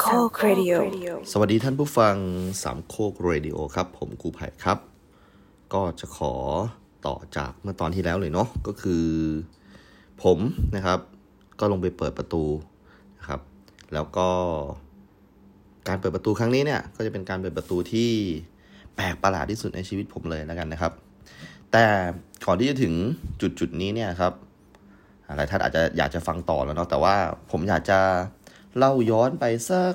โคกเรดิโอสวัสดีท่านผู้ฟังสามโคกเรดิโอครับ ผมครูไผ่ครับ ก็จะขอต่อจากเมื่อตอนที่แล้วเลยเนาะก็คือ ผมนะครับ ก็ลงไปเปิดประตูนะครับ แล้วก็ การเปิดประตูครั้งนี้เนี่ย ก็จะเป็นการเปิดประตูที่แปลกประหลาดที่สุดในชีวิตผมเลยแล้วกันนะครับ แต่ก่อนที่จะถึงจุดจุดนี้เนี่ยครับหลายท่านอาจจะอยากจะฟังต่อแล้วเนาะแต่ว่าผมอยากจะ เล่าย้อนไปสัก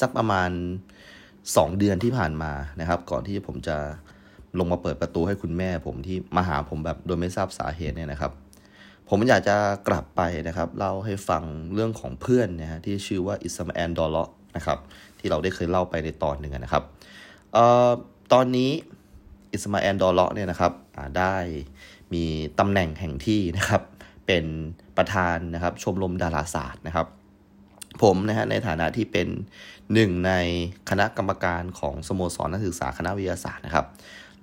สักประมาณ 2 เดือนที่ผ่านมานะครับ ก่อนที่ผมจะลงมาเปิดประตูให้คุณแม่ผมที่มาหาผมแบบโดยไม่ทราบสาเหตุเนี่ยนะครับ ผมอยากจะกลับไปนะครับเล่าให้ฟังเรื่องของเพื่อนนะฮะที่ชื่อว่าอิสมาแอนดอลเลาะนะครับที่เราได้เคยเล่าไปในตอนหนึ่งนะครับเอ่อตอนนี้อิสมาแอนดอลเลาะเนี่ยนะครับได้มีตำแหน่งแห่งที่นะครับเป็นประธานนะครับชมรมดาราศาสตร์นะครับ ผมนะฮะในฐานะที่เป็นหนึ่งในคณะกรรมการของสโมสรนักศึกษาคณะวิทยาศาสตร์นะครับ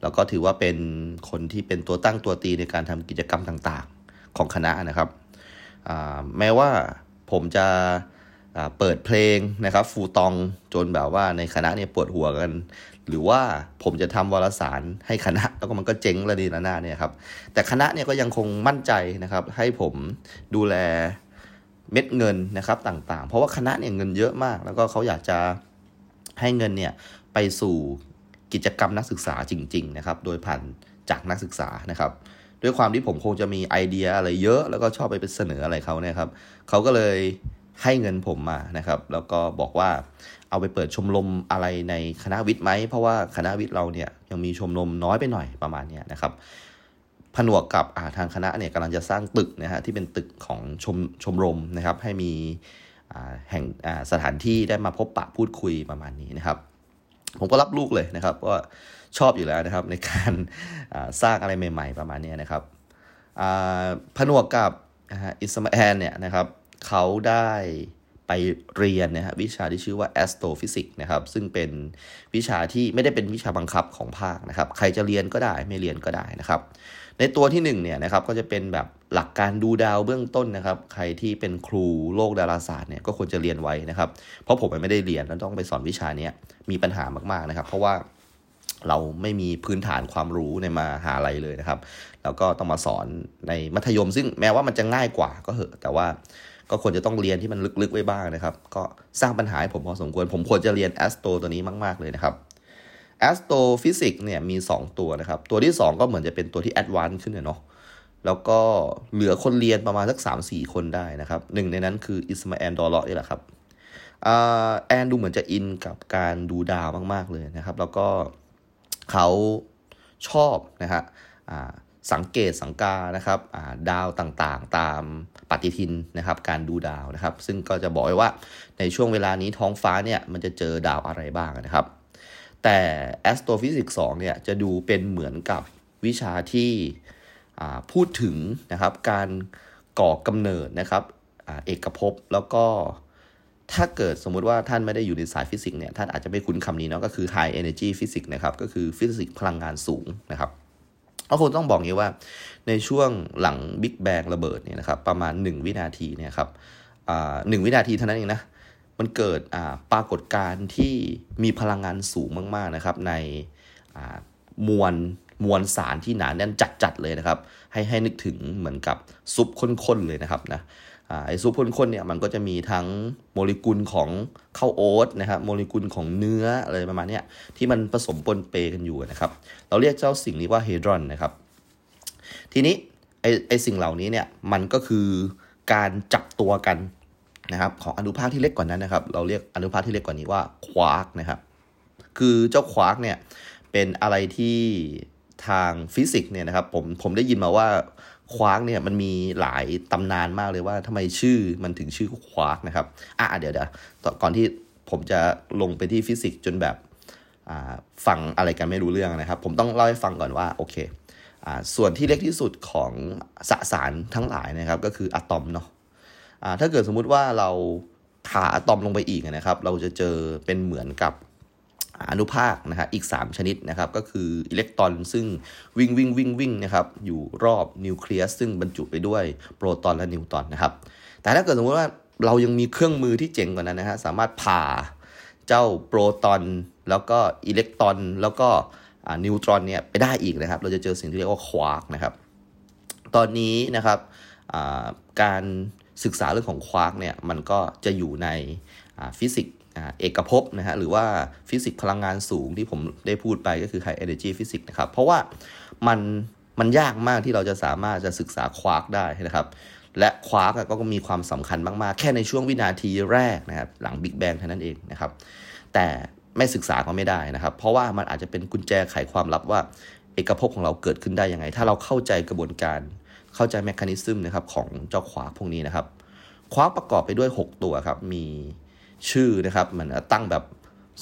แล้วก็ถือว่าเป็นคนที่เป็นตัวตั้งตัวตีในการทำกิจกรรมต่างๆของคณะนะครับแม้ว่าผมจะเปิดเพลงนะครับฟูตองจนแบบว่าในคณะเนี่ยปวดหัวกัน หรือว่าผมจะทำวารสารให้คณะแล้วก็มันก็เจ๊งระดีระนาดเนี่ยครับแต่คณะเนี่ยก็ยังคงมั่นใจนะครับให้ผมดูแล เม็ดเงินนะครับต่างๆ เพราะว่าคณะเนี่ยเงินเยอะมาก แล้วก็เขาอยากจะให้เงินเนี่ยไปสู่กิจกรรมนักศึกษาจริง ๆ นะครับ โดยผ่านจากนักศึกษานะครับด้วยความที่ผมคงจะมีไอเดียอะไรเยอะแล้วก็ชอบไปเสนออะไรเขาเนี่ยครับเขาก็เลยให้เงินผมมานะครับ แล้วก็บอกว่าเอาไปเปิดชมรมอะไรในคณะวิทย์ไหมเพราะว่าคณะวิทย์เราเนี่ยยังมีชมรมน้อยไปหน่อยประมาณเนี้ยนะครับ ผนวกกับาทางคณะเนี่ยกำลังจะสร้างตึกนะฮะที่เป็นตึกของชมชมรมนะครับ ให้มีแห่งสถานที่ได้มาพบปะพูดคุยประมาณนี้นะครับ ผมก็รับลูกเลยนะครับว่าชอบอยู่แล้วนะครับในการาสร้างอะไรใหม่ ๆ ประมาณนี้นะครับผนวกกับอิสมาแอนเนี่ยนะครับเขาได้ไปเรียนนะฮะวิชาที่ชื่อว่า astrophysics นะครับซึ่งเป็นวิชาที่ไม่ได้เป็นวิชาบังคับของภาคนะครับ ใครจะเรียนก็ได้ไม่เรียนก็ได้นะครับ ในตัวที่1เนี่ยนะครับก็จะเป็นแบบหลักการดูดาวเบื้องต้นนะครับ ใครที่เป็นครูโลกดาราศาสตร์เนี่ยก็ควรจะเรียนไว้นะครับ เพราะผมไม่ได้เรียนแล้วต้องไปสอนวิชานี้มีปัญหามากๆนะครับ เพราะว่าเราไม่มีพื้นฐานความรู้ในมาหาลัยเลยนะครับ แล้วก็ต้องมาสอนในมัธยม ซึ่งแม้ว่ามันจะง่ายกว่าก็เหอะ แต่ว่าก็ควรจะต้องเรียนที่มันลึกๆไว้บ้างนะครับ ก็สร้างปัญหาให้ผมพอสมควร ผมควรจะเรียนแอสโตรตัวนี้มาก ๆเลยนะครับ astrophysics เนี่ยมี 2 ตัวนะครับ ตัวที่ 2 ก็เหมือนจะเป็นตัวที่ advanced ขึ้นเนาะแล้วก็เหลือคนเรียนประมาณสัก 3-4 คนได้นะครับหนึ่งในนั้นคืออิสมาแอนดอลเลาะนี่แหละครับอ่าแอนดูเหมือนจะอินกับการดูดาวมาก ๆ เลยนะครับ แล้วก็เขาชอบนะฮะอ่าสังเกตสังกานะครับอ่าดาวต่างๆ ตามปฏิทินนะครับ การดูดาวนะครับ ซึ่งก็จะบอกไว้ว่าในช่วงเวลานี้ท้องฟ้าเนี่ยมันจะเจอดาวอะไรบ้างนะครับ แต่ astrophysics 2เนี่ยจะดูเป็นเหมือนกับวิชาที่พูดถึงนะครับการก่อกำเนิดนะครับอเอกภพแล้วก็ถ้าเกิดสมมุติว่าท่านไม่ได้อยู่ในสายฟิสิกส์เนี่ยท่านอาจจะไม่คุ้นคำนี้เนาะก็คือ high energy physics นะครับก็คือฟิสิกส์พลังงานสูงนะครับก็คงต้องบอกงี้ว่าในช่วงหลัง Big Bang ระเบิดเนี่ยนะครับประมาณ 1 วินาทีเนี่ยครับหนึ่งวินาทีเท่านั้นเองนะ มันเกิดอ่าปรากฏการณ์ที่มีพลังงานสูงมากๆนะครับ ในอ่ามวลมวลสารที่หนาแน่นจัดๆเลยนะครับ ให้ให้นึกถึงเหมือนกับซุปข้นๆเลยนะครับนะอ่าไอซุปข้นๆเนี่ยมันก็จะมีทั้งโมเลกุลของข้าวโอ๊ตนะครับโมเลกุลของเนื้ออะไรประมาณเนี้ยที่มันผสมปนเปกันอยู่นะครับ เราเรียกเจ้าสิ่งนี้ว่า hadron นะครับ ทีนี้ไอไอสิ่งเหล่านี้เนี่ยมันก็คือการจับตัวกัน นะครับของอนุภาคที่เล็กกว่านั้นนะครับ เราเรียกอนุภาคที่เล็กกว่านี้ว่าควาร์กนะครับ คือเจ้าควาร์กเนี่ยเป็นอะไรที่ทางฟิสิกส์เนี่ยนะครับผมผมได้ยินมาว่าควาร์กเนี่ยมันมีหลายตำนานมากเลยว่าทำไมชื่อมันถึงชื่อควาร์กนะครับอะเดี๋ยวเดี๋ยวก่อนที่ผมจะลงไปที่ฟิสิกส์จนแบบฟังอะไรกันไม่รู้เรื่องนะครับ ผมต้องเล่าให้ฟังก่อนว่าโอเคอส่วนที่เล็กที่สุดของสสารทั้งหลายนะครับ ก็คืออะตอมเนาะ ถ้าเกิดสมมุติว่าเราผ่าอะตอมลงไปอีกนะครับ เราจะเจอเป็นเหมือนกับอนุภาคนะฮะอีก 3 ชนิดนะครับ ก็คืออิเล็กตรอนซึ่งวิ่งวิ่งวิ่งวิ่งนะครับอยู่รอบนิวเคลียสซึ่งบรรจุไปด้วยโปรตอนและนิวตรอนนะครับ แต่ถ้าเกิดสมมติว่าเรายังมีเครื่องมือที่เจ๋งกว่านั้นนะฮะสามารถผ่าเจ้าโปรตอนแล้วก็อิเล็กตรอนแล้วก็นิวตรอนเนี่ยไปได้อีกนะครับ เราจะเจอสิ่งที่เรียกว่าควาร์กนะครับ ตอนนี้นะครับการ ศึกษาเรื่องของควาร์กเนี่ยมันก็จะอยู่ในฟิสิกส์เอกภพนะฮะหรือว่าฟิสิกส์พลังงานสูงที่ผมได้พูดไปก็คือ High Energy Physics นะครับเพราะว่ามันมันยากมากที่เราจะสามารถจะศึกษาควาร์กได้นะครับและควาร์กก็มีความสำคัญมาก ๆ แค่ในช่วงวินาทีแรกนะครับหลังบิ๊กแบงเท่านั้นเองนะครับแต่ไม่ศึกษาก็ไม่ได้นะครับ เพราะว่ามันอาจจะเป็นกุญแจไขความลับว่าเอกภพของเราเกิดขึ้นได้ยังไง ถ้าเราเข้าใจกระบวนการ เข้าใจ mechanism นะครับของเจ้าควาร์กพวกนี้นะครับควาร์กประกอบไปด้วย 6 ตัวครับ มีชื่อนะครับมันตั้งแบบ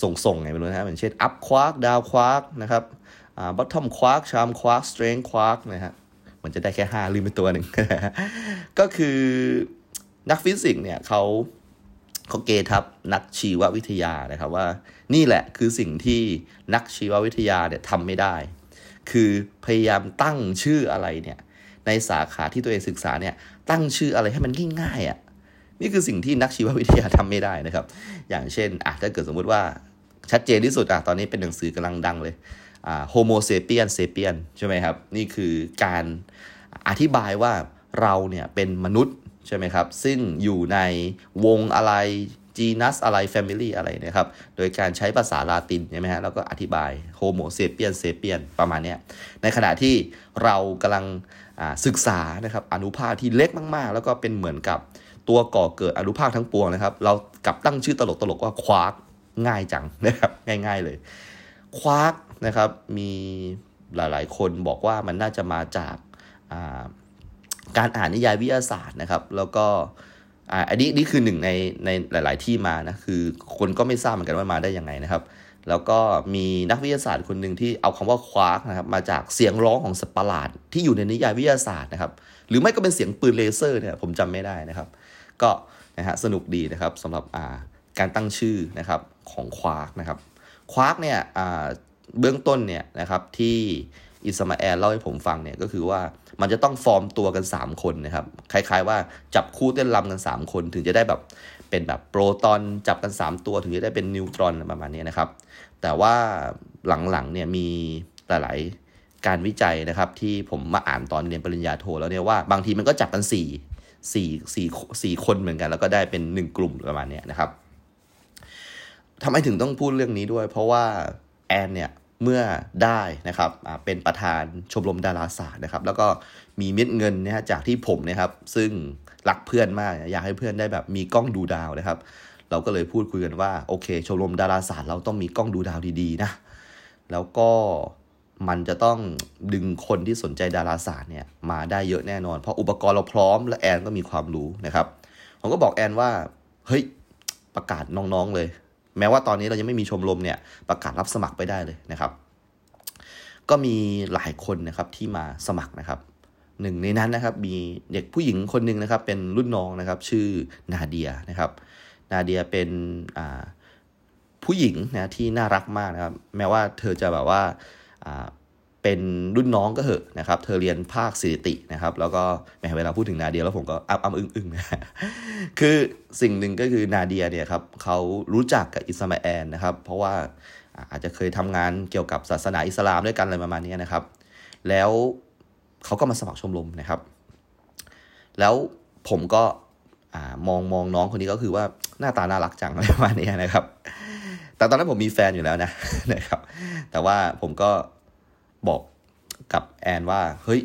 ส่งๆไงไม่รู้นะเหมือนเช่น up quark down quark นะครับ bottom quark charm quark strength quark นะฮะมันจะได้แค่ 5 ลืมไปตัวหนึ่ง ก็คือนักฟิสิกส์เนี่ยเขาเขาเกทับนักชีววิทยานะครับว่านี่แหละคือสิ่งที่นักชีววิทยาเนี่ยทำไม่ได้ คือพยายามตั้งชื่ออะไรเนี่ย ในสาขาที่ตัวเองศึกษาเนี่ยตั้งชื่ออะไรให้มันง่ายๆอะ่ะนี่คือสิ่งที่นักชีววิทยาทำไม่ได้นะครับ อย่างเช่นอะถ้าเกิดสมมุติว่าชัดเจนที่สุดอะตอนนี้เป็นหนังสือกำลังดังเลยอ่า Homo sapiens sapiens ใช่ไหมครับ นี่คือการอธิบายว่าเราเนี่ยเป็นมนุษย์ใช่ไหมครับ ซึ่งอยู่ในวงอะไร genus อะไร family อะไรนะครับ โดยการใช้ภาษาลาตินใช่ไหมฮะแล้วก็อธิบาย Homo sapiens sapiens ประมาณนี้ในขณะที่เรากำลัง ศึกษานะครับอนุภาคที่เล็กมากๆ แล้วก็เป็นเหมือนกับตัวก่อเกิดอนุภาคทั้งปวงนะครับ เรากลับตั้งชื่อตลกตลกว่าควาร์กง่ายจังนะครับง่ายๆเลย ควาร์กนะครับมีหลายๆ คนบอกว่ามันน่าจะมาจากาการอ่านนิยายวิทยาศาสตร์นะครับ แล้วก็อันนี้นี่คือหนึ่งในในหลาย ๆ ที่มานะคือคนก็ไม่ทราบเหมือนกันว่ามาได้ยังไงนะครับ แล้วก็มีนักวิทยาศาสตร์คนหนึ่งที่เอาคำว่าควาร์กนะครับมาจากเสียงร้องของสัตว์ประหลาด ที่อยู่ในนิยายวิทยาศาสตร์นะครับ หรือไม่ก็เป็นเสียงปืนเลเซอร์เนี่ยผมจำไม่ได้นะครับ ก็นะฮะสนุกดีนะครับสำหรับการตั้งชื่อนะครับของควาร์กนะครับควาร์กเนี่ยเบื้องต้นเนี่ยนะครับที่อิสมาแอลเล่าให้ผมฟังเนี่ยก็คือว่ามันจะต้องฟอร์มตัวกัน 3 คนนะครับ คล้ายๆ ว่าจับคู่เต้นรำกัน 3 คน ถึงจะได้แบบเป็นแบบโปรตอนจับกัน 3 ตัวถึงจะได้เป็นนิวตรอนประมาณนี้นะครับ แต่ว่าหลังๆเนี่ยมีหลายๆการวิจัยนะครับที่ผมมาอ่านตอนเรียนปริญญาโทแล้วเนี่ยว่าบางทีมันก็จับกัน4สี่สี่สี่คนเหมือนกัน แล้วก็ได้เป็นหนึ่งกลุ่มประมาณนี้นะครับทำไมถึงต้องพูดเรื่องนี้ด้วย เพราะว่าแอนเนี่ยเมื่อได้นะครับเป็นประธานชมรมดาราศาสตร์นะครับ แล้วก็มีเม็ดเงินนะฮะจากที่ผมนะครับ ซึ่งรักเพื่อนมาก อยากให้เพื่อนได้แบบมีกล้องดูดาวนะครับ เราก็เลยพูดคุยกันว่าโอเคชมรมดาราศาสตร์เราต้องมีกล้องดูดาวดีๆนะแล้วก็มันจะต้องดึงคนที่สนใจดาราศาสตร์เนี่ยมาได้เยอะแน่นอน เพราะอุปกรณ์เราพร้อมและแอนก็มีความรู้นะครับ ผมก็บอกแอนว่าเฮ้ยประกาศน้องๆเลย แม้ว่าตอนนี้เรายังไม่มีชมรมเนี่ยประกาศรับสมัครไปได้เลยนะครับ ก็มีหลายคนนะครับที่มาสมัครนะครับหนึ่งในนั้นนะครับมีเด็กผู้หญิงคนหนึ่งนะครับเป็นรุ่นน้องนะครับ ชื่อนาเดียนะครับ นาเดียเป็นผู้หญิงนะที่น่ารักมากนะครับ แม้ว่าเธอจะแบบว่าเป็นรุ่นน้องก็เหอะนะครับ เธอเรียนภาคสถิตินะครับ แล้วก็แม้เวลาพูดถึงนาเดียแล้วผมก็อ้ำอึ้งอึ้งนะคือสิ่งหนึ่งก็คือนาเดียเนี่ยครับเขารู้จักกับอิสมาแอลนะครับ เพราะว่าอาจจะเคยทำงานเกี่ยวกับศาสนาอิสลามด้วยกันอะไรประมาณนี้นะครับ แล้วเขาก็มาสมัครชมรมนะครับ แล้วผมก็มองมองน้องคนนี้ก็คือว่า หน้าตาน่ารักจังอะไรประมาณนี้นะครับ แต่ตอนนั้นผมมีแฟนอยู่แล้วนะนะครับ แต่ว่าผมก็บอกกับแอนว่า เฮ้ย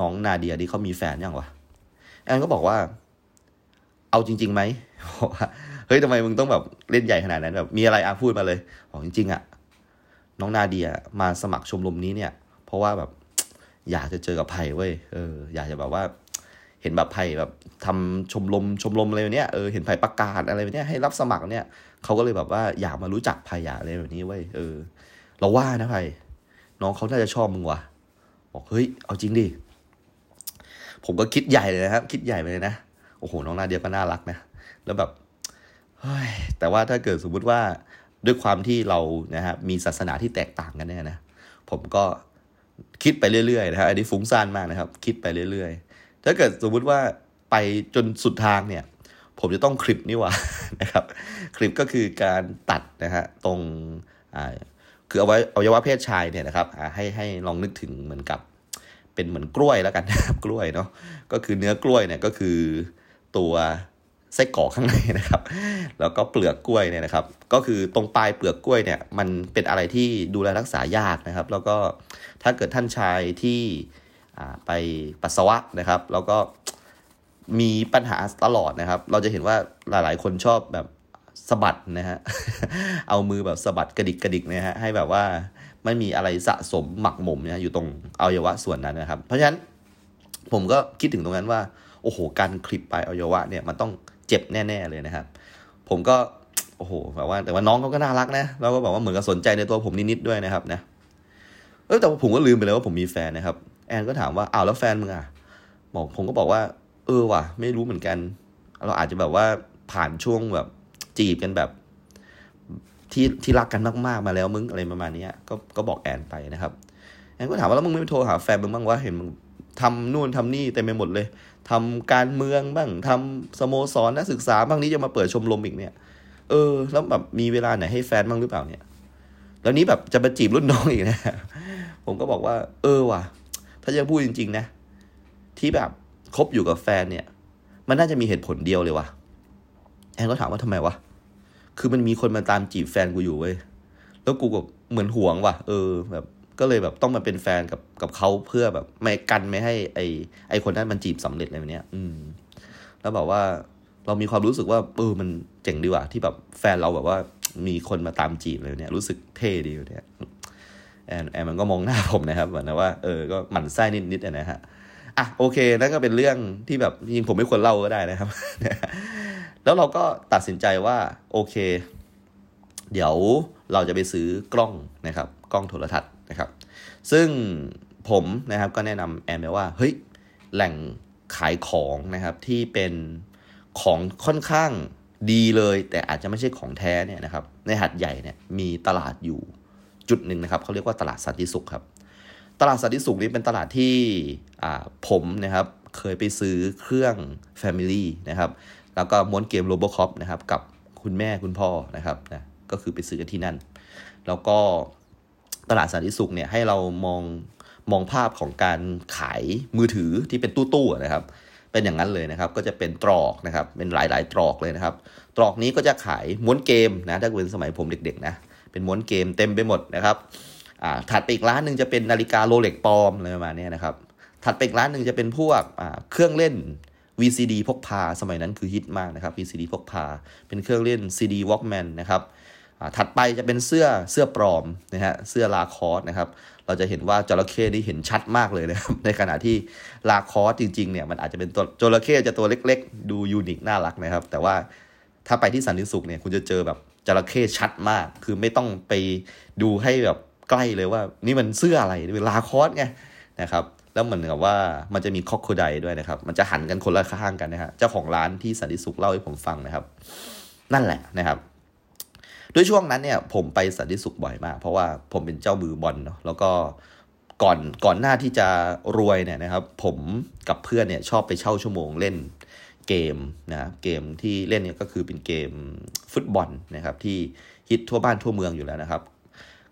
น้องนาเดียที่เขามีแฟนยังวะ แอนก็บอกว่า เอาจริงๆไหมบอกว่า เฮ้ยทำไมมึงต้องแบบเล่นใหญ่ขนาดนั้นแบบ มีอะไรอาพูดมาเลย บอกจริงๆอะน้องนาเดียมาสมัครชมรมนี้เนี่ย เพราะว่าแบบ อยากจะเจอกับไผ่เว้ย เออ อยากจะแบบว่า เห็นแบบไผ่แบบทำชมรมชมรมอะไรเนี้ยเออเห็นไผ่ประกาศอะไรเนี้ยให้รับสมัครเนี่ยเขาก็เลยแบบว่าอยากมารู้จักไผ่อยากอะไรแบบนี้เว้ยเออ เราว่านะไผ่น้องเขาน่าจะชอบมึงวะบอกเฮ้ยเอาจริงดิผมก็คิดใหญ่เลยนะครับคิดใหญ่ไปเลยนะโอ้โหน้องนาเดียก็น่ารักนะแล้วแบบเฮ้ยแต่ว่าถ้าเกิดสมมุติว่าด้วยความที่เรานะฮะมีศาสนาที่แตกต่างกันเนี่ยนะ ผมก็คิดไปเรื่อยๆนะครับอันนี้ฟุ้งซ่านมากนะครับ คิดไปเรื่อยๆ ถ้าเกิดสมมุติว่าไปจนสุดทางเนี่ย ผมจะต้องคลิปนี่ว่านะครับคลิปก็คือการตัดนะฮะตรงอ่าคือเอาไว้เอาวัยวะเพศชายเนี่ยนะครับให้ให้ลองนึกถึงเหมือนกับเป็นเหมือนกล้วยแล้วกันนะครับกล้วยเนาะก็คือเนื้อกล้วยเนี่ยก็คือตัวไส้กรอกข้างในนะครับ แล้วก็เปลือกกล้วยเนี่ยนะครับ ก็คือตรงปลายเปลือกกล้วยเนี่ย มันเป็นอะไรที่ดูแลรักษายากนะครับ แล้วก็ถ้าเกิดท่านชายที่ ไปปัสสาวะนะครับ แล้วก็มีปัญหาตลอดนะครับ เราจะเห็นว่าหลาย ๆ คนชอบแบบสะบัดนะฮะ เอามือแบบสะบัดกระดิกกระดิกนะฮะ ให้แบบว่าไม่มีอะไรสะสมหมักหมมเนี่ยอยู่ตรงอวัยวะส่วนนั้นนะครับ เพราะฉะนั้นผมก็คิดถึงตรงนั้นว่า โอ้โห การคลิปปลายอวัยวะเนี่ยมันต้องเจ็บแน่ ๆ เลยนะครับ ผมก็โอ้โหแบบว่าแต่ว่าน้องเขาก็น่ารักนะ แล้วก็บอกว่าเหมือนกับสนใจในตัวผมนิด ๆ ด้วยนะครับนะ เออแต่ผมก็ลืมไปเลยว่าผมมีแฟนนะครับ แอนก็ถามว่าอ้าวแล้วแฟนมึงอะบอกผมก็บอกว่า เออว่ะ ไม่รู้เหมือนกัน เราอาจจะแบบว่าผ่านช่วงแบบจีบกันแบบ ที่ที่รักกันมากๆมาแล้วมึงอะไรประมาณนี้ก็ก็บอกแอนไปนะครับ แอนก็ถามว่าแล้วมึงไม่โทรหาแฟนมึงบ้างวะเห็นมึงทำนู่นทำนี่เต็มไปหมดเลยทำการเมืองบ้างทำสโมสรนักศึกษาบ้างนี้จะมาเปิดชมรมอีกเนี่ย เออ แล้วแบบมีเวลาไหนให้แฟนบ้างหรือเปล่าเนี่ย แล้วนี้แบบจะมาจีบรุ่นน้องอีกนะ ผมก็บอกว่า เออว่ะ ถ้าจะพูดจริง ๆ นะ ที่แบบคบอยู่กับแฟนเนี่ย มันน่าจะมีเหตุผลเดียวเลยว่ะแอนก็ถามว่าทำไมวะ คือมันมีคนมาตามจีบแฟนกูอยู่เว้ย แล้วกูก็เหมือนห่วงว่ะ เออ แบบ ก็เลยแบบต้องมาเป็นแฟนกับกับเขาเพื่อแบบไม่กันไม่ให้ ไอไอคนนั้นมันจีบสำเร็จอะไรแบบเนี้ย อืม แล้วแบบว่าเรามีความรู้สึกว่าเออมันเจ๋งดีว่ะที่แบบแฟนเราแบบว่ามีคนมาตามจีบเลยเนี่ยรู้สึกเท่ดีอยู่เนี่ย แอนแอนมันก็มองหน้าผมนะครับเหมือนว่าเออก็หมั่นไส้นิดๆนะฮะอะโอเคนั่นก็เป็นเรื่องที่แบบจริงผมไม่ควรเล่าก็ได้นะครับ แล้วเราก็ตัดสินใจว่าโอเค เดี๋ยวเราจะไปซื้อกล้องนะครับ กล้องโทรทัศน์นะครับ ซึ่งผมนะครับก็แนะนำแอนไปว่าเฮ้ยแหล่งขายของนะครับที่เป็นของค่อนข้างดีเลย แต่อาจจะไม่ใช่ของแท้เนี่ยนะครับ ในหัดใหญ่เนี่ยมีตลาดอยู่ จุดหนึ่งนะครับเขาเรียกว่าตลาดสันติสุขครับ ตลาดสันติสุขนี้เป็นตลาดที่ผมนะครับเคยไปซื้อเครื่อง Family นะครับ แล้วก็ม้วนเกม Robocop นะครับ กับคุณแม่คุณพ่อนะครับนะก็คือไปซื้อกันที่นั่น แล้วก็ตลาดสันติสุขเนี่ยให้เรามองมองภาพของการขายมือถือที่เป็นตู้ๆนะครับ เป็นอย่างนั้นเลยนะครับ ก็จะเป็นตรอกนะครับ เป็นหลายๆตรอกเลยนะครับ ตรอกนี้ก็จะขายม้วนเกมนะ ถ้าเป็นสมัยผมเด็กๆนะ เป็นม้วนเกมเต็มไปหมดนะครับอ่าถัดไปอีกร้านหนึ่งจะเป็นนาฬิกาโรเล็กปลอมอะไรประมาณนี้นะครับถัดไปอีกร้านหนึ่งจะเป็นพวกอ่าเครื่องเล่น VCD พกพา สมัยนั้นคือฮิตมากนะครับ VCD พกพา เป็นเครื่องเล่น CD Walkman นะครับถัดไปจะเป็นเสื้อเสื้อปลอมนะฮะเสื้อ Lacoste นะครับ เราจะเห็นว่าจระเข้นี่เห็นชัดมากเลยนะครับ ในขณะที่ Lacoste จริงๆเนี่ยมันอาจจะเป็นตัวจระเข้จะตัวเล็กๆ ดู unique น่ารักนะครับ แต่ว่าถ้าไปที่สันติสุขเนี่ยคุณจะเจอแบบ จระเข้ชัดมาก คือไม่ต้องไปดูให้แบบใกล้เลยว่า นี่มันเสื้ออะไรเป็น Lacoste ไงนะครับแล้วเหมือนกับว่ามันจะมี Crocodile ด้วยนะครับ มันจะหันกันคนละข้างกันนะฮะเจ้าของร้านที่สันติสุขเล่าให้ผมฟังนะครับ นั่นแหละนะครับ ด้วยช่วงนั้นเนี่ย ผมไปสันติสุขบ่อยมาก เพราะว่าผมเป็นเจ้ามือบอลเนาะแล้วก็ก่อนก่อนหน้าที่จะรวยเนี่ยนะครับ ผมกับเพื่อนเนี่ยชอบไปเช่าชั่วโมงเล่น เกมนะเกมที่เล่นเนี่ยก็คือเป็นเกมฟุตบอลนะครับที่ฮิตทั่วบ้านทั่วเมืองอยู่แล้วนะครับ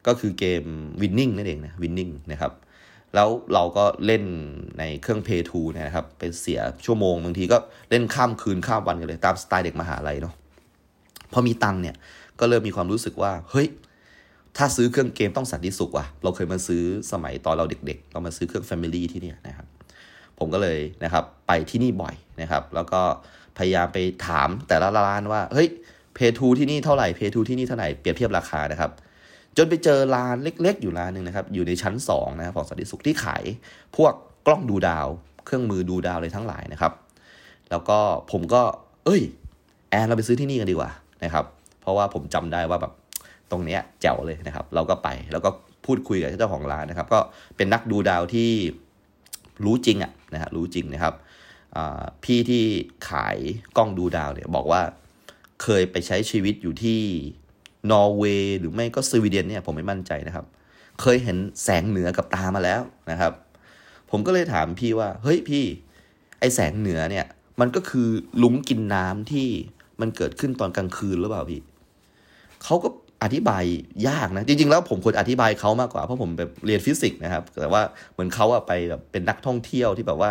ก็คือเกมวินนิ่งนั่นเองนะวินนิ่งนะครับแล้วเราก็เล่นในเครื่อง Pay 2นะครับไปเสียชั่วโมงบางทีก็เล่นข้ามคืนข้ามวันกันเลยตามสไตล์เด็กมหาลัยเนาะพอมีตังเนี่ยก็เริ่มมีความรู้สึกว่าเฮ้ยถ้าซื้อเครื่องเกมต้องสันติสุขว่ะเราเคยมาซื้อสมัยตอนเราเด็ก ๆ เรามาซื้อเครื่อง Family ที่นี่นะครับ ผมก็เลยนะครับไปที่นี่บ่อยนะครับ แล้วก็พยายามไปถามแต่ละร้านว่าเฮ้ยเพทูที่นี่เท่าไหร่เพทูที่นี่เท่าไหร่เปรียบเทียบราคานะครับ จนไปเจอร้านเล็ก ๆ อยู่ร้านหนึ่งนะครับ อยู่ในชั้น2นะครับของสันติสุขที่ขายพวกกล้องดูดาว เครื่องมือดูดาวเลยทั้งหลายนะครับ แล้วก็ผมก็ เอ้ย แอนเราไปซื้อที่นี่กันดีกว่านะครับ เพราะว่าผมจำได้ว่าแบบตรงเนี้ยแจ๋วเลยนะครับ เราก็ไปแล้วก็พูดคุยกับเจ้าของร้านนะครับ ก็เป็นนักดูดาวที่ รู้จริงอะนะฮะรู้จริงนะครับพี่ที่ขายกล้องดูดาวเนี่ยบอกว่าเคยไปใช้ชีวิตอยู่ที่นอร์เวย์หรือไม่ก็สวีเดนเนี่ยผมไม่มั่นใจนะครับ เคยเห็นแสงเหนือกับตามาแล้วนะครับ ผมก็เลยถามพี่ว่า เฮ้ยพี่ไอแสงเหนือเนี่ย มันก็คือลุงกินน้ำที่มันเกิดขึ้นตอนกลางคืนหรือเปล่าพี่เขาก็ อธิบายยากนะ จริง ๆ แล้วผมควรอธิบายเขามากกว่า เพราะผมแบบเรียนฟิสิกส์นะครับ แต่ว่าเหมือนเขาอะไปแบบเป็นนักท่องเที่ยวที่แบบว่า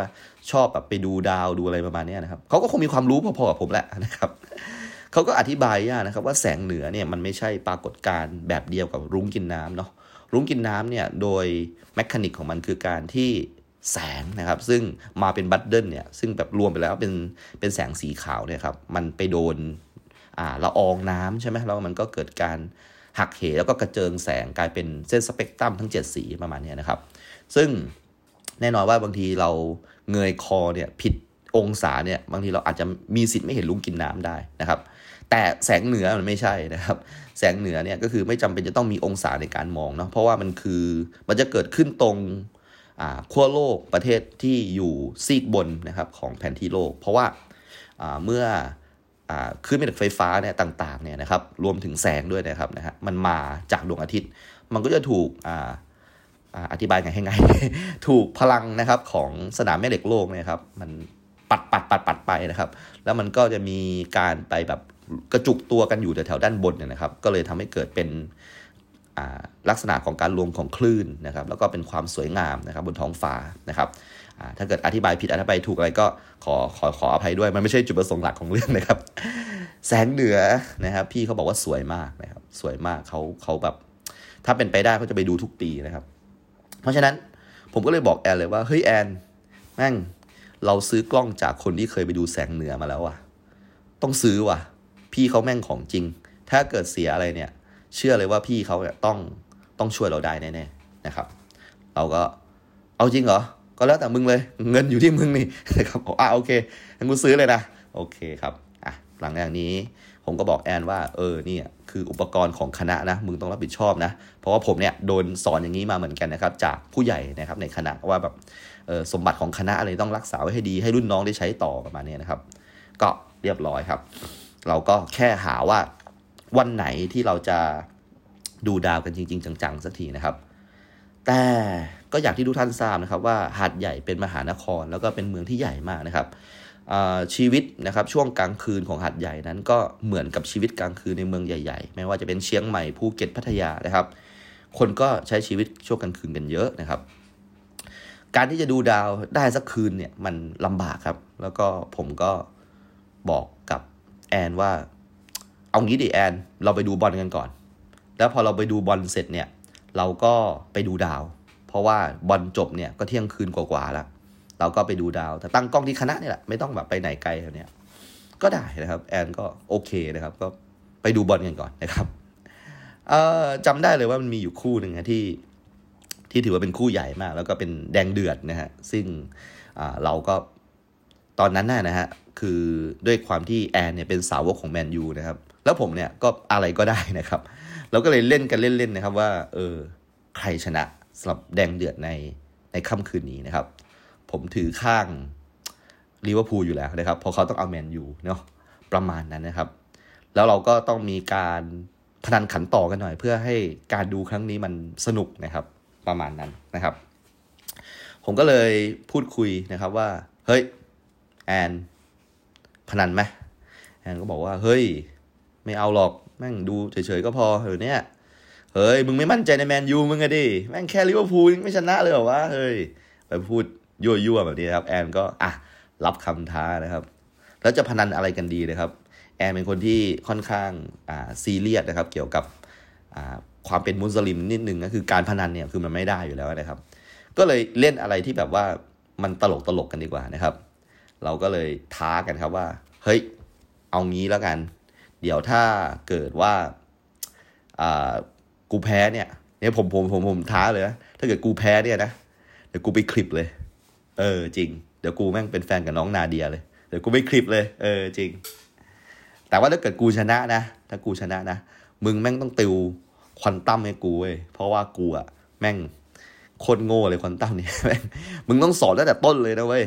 ชอบแบบไปดูดาวดูอะไรประมาณนี้นะครับเขาก็คงมีความรู้พอๆกับผมแหละนะครับเขาก็อธิบายยากนะครับ ว่าแสงเหนือเนี่ยมันไม่ใช่ปรากฏการณ์แบบเดียวกับรุ้งกินน้ำเนาะรุ้งกินน้ำเนี่ยโดยแมคานิกของมันคือการที่แสงนะครับ ซึ่งมาเป็นบัตเดิลเนี่ยซึ่งแบบรวมไปแล้วเป็นเป็นแสงสีขาวเนี่ยครับมันไปโดน ละอองน้ำใช่ไหมแล้วมันก็เกิดการหักเหแล้วก็กระเจิงแสงกลายเป็นเส้นสเปกตรัมทั้ง 7 สีประมาณนี้นะครับ ซึ่งแน่นอนว่าบางทีเราเงยคอเนี่ยผิดองศาเนี่ยบางทีเราอาจจะมีสิทธิ์ไม่เห็นลุงกินน้ำได้นะครับ แต่แสงเหนือมันไม่ใช่นะครับ แสงเหนือเนี่ยก็คือไม่จำเป็นจะต้องมีองศาในการมองเนาะเพราะว่ามันคือมันจะเกิดขึ้นตรงขั้วโลกประเทศที่อยู่ซีกบนนะครับของแผนที่โลก เพราะว่าเมื่อ ขึ้นแม่เหล็กไฟฟ้าเนี่ยต่างๆเนี่ยนะครับรวมถึงแสงด้วยนะครับนะฮะมันมาจากดวงอาทิตย์ มันก็จะถูกอธิบายไงให้ไงถูกพลังนะครับของสนามแม่เหล็กโลกเนี่ยครับมันปัดปัดปัดปัดไปนะครับ แล้วมันก็จะมีการไปแบบกระจุกตัวกันอยู่แถวๆด้านบนเนี่ยนะครับ ก็เลยทำให้เกิดเป็นลักษณะของการรวมของคลื่นนะครับ แล้วก็เป็นความสวยงามนะครับบนท้องฟ้านะครับ ถ้าเกิดอธิบายผิดอธิบายถูกอะไรก็ขอขอขออภัยด้วย มันไม่ใช่จุดประสงค์หลักของเรื่องนะครับ แสงเหนือนะครับ พี่เขาบอกว่าสวยมากนะครับ สวยมากเขาเขาแบบ ถ้าเป็นไปได้เขาจะไปดูทุกปีนะครับ เพราะฉะนั้นผมก็เลยบอกแอนเลยว่าเฮ้ยแอนแม่งเราซื้อกล้องจากคนที่เคยไปดูแสงเหนือมาแล้วว่ะต้องซื้อว่ะ พี่เขาแม่งของจริง ถ้าเกิดเสียอะไรเนี่ย เชื่อเลยว่าพี่เขาเนี่ยต้องต้องช่วยเราได้แน่ๆนะครับ เราก็เอาจริงเหรอ ก็แล้วแต่มึงเลย เงินอยู่ที่มึงนี่นะครับอ่าโอเคงั้นกูซื้อเลยนะ โอเคครับอะหลังจากนี้ ผมก็บอกแอนว่า เออเนี่ยคืออุปกรณ์ของคณะนะ มึงต้องรับผิดชอบนะ เพราะว่าผมเนี่ยโดนสอนอย่างนี้มาเหมือนกันนะครับ จากผู้ใหญ่นะครับในคณะว่าแบบออสมบัติของคณะอะไรต้องรักษาไว้ให้ดีให้รุ่นน้องได้ใช้ต่อประมาณนี้นะครับ ก็เรียบร้อยครับ เราก็แค่หาว่าวันไหนที่เราจะดูดาวกันจริง ๆ จังๆสักทีนะครับ แต่ก็อย่างที่ทุกท่านทราบนะครับว่าหาดใหญ่เป็นมหานคร แล้วก็เป็นเมืองที่ใหญ่มากนะครับชีวิตนะครับช่วงกลางคืนของหาดใหญ่นั้นก็เหมือนกับชีวิตกลางคืนในเมืองใหญ่ๆ ไม่ว่าจะเป็นเชียงใหม่ภูเก็ตพัทยานะครับ คนก็ใช้ชีวิตช่วงกลางคืนกันเยอะนะครับ การที่จะดูดาวได้สักคืนเนี่ยมันลำบากครับ แล้วก็ผมก็บอกกับแอนว่า เอางี้ดิแอน เราไปดูบอลกันก่อน แล้วพอเราไปดูบอลเสร็จเนี่ย เราก็ไปดูดาว เพราะว่าบอลจบเนี่ยก็เที่ยงคืนกว่าๆแล้วเราก็ไปดูดาวแต่ตั้งกล้องที่คณะนี่แหละไม่ต้องแบบไปไหนไกลเนี่ยก็ได้นะครับ แอนก็โอเคนะครับ ก็ไปดูบอลกันก่อนนะครับจำได้เลยว่ามันมีอยู่คู่หนึ่งนะที่ที่ถือว่าเป็นคู่ใหญ่มาก แล้วก็เป็นแดงเดือดนะฮะซึ่งเราก็ตอนนั้นน่ะนะฮะคือด้วยความที่แอนเนี่ยเป็นสาวกของแมนยูนะครับ แล้วผมเนี่ยก็อะไรก็ได้นะครับ เราก็เลยเล่นกันเล่นๆนะครับว่า เออ ใครชนะสำหรับแดงเดือดในในค่ำคืนนี้นะครับ ผมถือข้างลิเวอร์พูลอยู่แล้วนะครับเพราะเขาต้องเอาแมนยูเนาะประมาณนั้นนะครับ แล้วเราก็ต้องมีการพนันขันต่อกันหน่อย เพื่อให้การดูครั้งนี้มันสนุกนะครับ ประมาณนั้นนะครับ ผมก็เลยพูดคุยนะครับว่า เฮ้ยแอนพนันไหมแอนก็บอกว่า เฮ้ย ไม่เอาหรอก แม่งดูเฉยๆก็พอเออเนี่ยเฮ้ยมึงไม่มั่นใจในแมนยูมึงอะดิแม่งแค่ลิเวอร์พูลไม่ชนะเลยเหรอวะเฮ้ยไปพูดยั่วๆแบบนี้นะครับ แอนก็อะรับคำท้านะครับ แล้วจะพนันอะไรกันดีนะครับ แอนเป็นคนที่ค่อนข้างอ่าซีเรียสนะครับ เกี่ยวกับอ่าความเป็นมุสลิมนิดนึงก็คือการพนันเนี่ยคือมันไม่ได้อยู่แล้วนะครับ ก็เลยเล่นอะไรที่แบบว่ามันตลกตลกกันดีกว่านะครับ เราก็เลยท้ากันครับว่า เฮ้ย เอางี้แล้วกัน เดี๋ยวถ้าเกิดว่าอ่ากูแพ้เนี่ยเนี่ยผมผมผมผมท้าเลยนะถ้าเกิดกูแพ้เนี่ยนะเดี๋ยวกูไปคลิปเลย เออ จริง เดี๋ยวกูแม่งเป็นแฟนกับน้องนาเดียเลยเดี๋ยวกูไปคลิปเลย เออ จริง แต่ว่าถ้าเกิดกูชนะนะถ้ากูชนะนะมึงแม่งต้องติวควอนตัมให้กูเว้ยเพราะว่ากูอะแม่งโคตรโง่เลยควอนตัมเนี่ยแม่งมึงต้องสอนตั้งแต่ต้นเลยนะเว้ย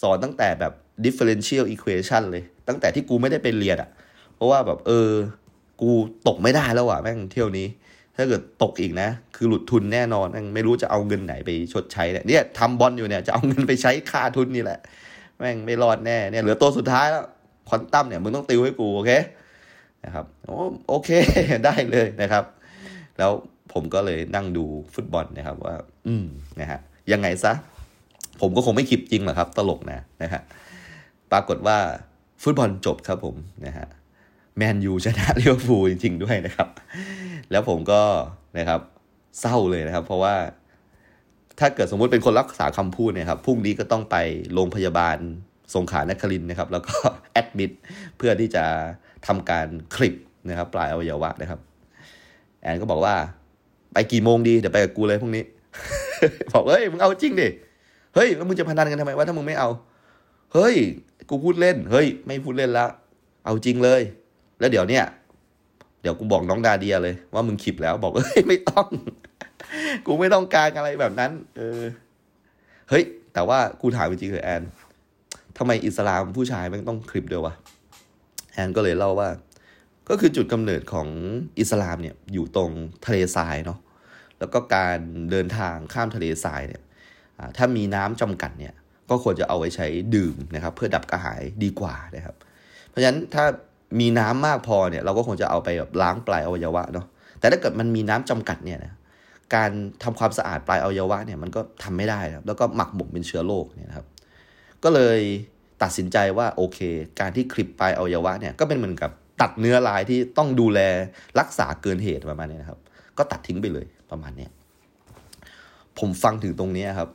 สอนตั้งแต่แบบ differential equation เลย ตั้งแต่ที่กูไม่ได้ไปเรียนอะ เพราะว่าแบบเออ กูตกไม่ได้แล้วอะแม่งเที่ยวนี้ ถ้าเกิดตกอีกนะ คือหลุดทุนแน่นอนไม่รู้จะเอาเงินไหนไปชดใช้เนี่ยเนี่ยทำบอลอยู่เนี่ยจะเอาเงินไปใช้ค่าทุนนี่แหละ แม่งไม่รอดแน่เนี่ยเหลือตัวสุดท้ายแล้วควอนตัมเนี่ยมึงต้องติวให้กูโอเคนะครับโอโอเคได้เลยนะครับ แล้วผมก็เลยนั่งดูฟุตบอลนะครับว่า อืมนะฮะยังไงซะ ผมก็คงไม่คิดจริงหรอกครับ ตลกนะนะฮะปรากฏว่าฟุตบอลจบครับผมนะฮะ แมนยูชนะเลี้ยวฟูจริงๆด้วยนะครับ แล้วผมก็นะครับเศร้าเลยนะครับ เพราะว่าถ้าเกิดสมมุติเป็นคนรักษาคำพูดเนี่ยครับพรุ่งนี้ก็ต้องไปโรงพยาบาลสงขลานครินนะครับ แล้วก็แอดมิดเพื่อที่จะทำการคลิปนะครับปลายอวัยวะนะครับ แอนก็บอกว่า ไปกี่โมงดีเดี๋ยวไปกับกูเลยพรุ่งนี้ บอกเฮ้ยมึงเอาจริงดิเฮ้ยแล้วมึงจะพนันกันทำไมว่าถ้ามึงไม่เอา เฮ้ย กูพูดเล่น เฮ้ย ไม่พูดเล่นละเอาจริงเลย แล้วเดี๋ยวเนี่ย เดี๋ยวกูบอกน้องดาเดียเลย ว่ามึงขิบแล้วบอกเฮ้ยไม่ต้อง กูไม่ต้องการอะไรแบบนั้น เออ เฮ้ย แต่ว่ากูถามจริงๆเหรอแอนทำไมอิสลามผู้ชายมันต้องคลิปด้วยวะแอนก็เลยเล่าว่า ก็คือจุดกำเนิดของอิสลามเนี่ยอยู่ตรงทะเลทรายเนาะแล้วก็การเดินทางข้ามทะเลทรายเนี่ยถ้ามีน้ำจำกัดเนี่ย ก็ควรจะเอาไว้ใช้ดื่มนะครับ เพื่อดับกระหายดีกว่านะครับ เพราะฉะนั้นถ้า มีน้ำมากพอเนี่ยเราก็คงจะเอาไปแบบล้างปลายอวัยวะเนาะแต่ถ้าเกิดมันมีน้ำจำกัดเนี่ยนะการทำความสะอาดปลายอวัยวะเนี่ยมันก็ทำไม่ได้ครับแล้วก็หมักหมกเป็นเชื้อโรคเนี่ยครับ ก็เลยตัดสินใจว่าโอเค การที่คลิปปลายอวัยวะเนี่ยก็เป็นเหมือนกับตัดเนื้อลายที่ต้องดูแลรักษาเกินเหตุประมาณนี้นะครับ ก็ตัดทิ้งไปเลยประมาณนี้ผมฟังถึงตรงนี้ครับ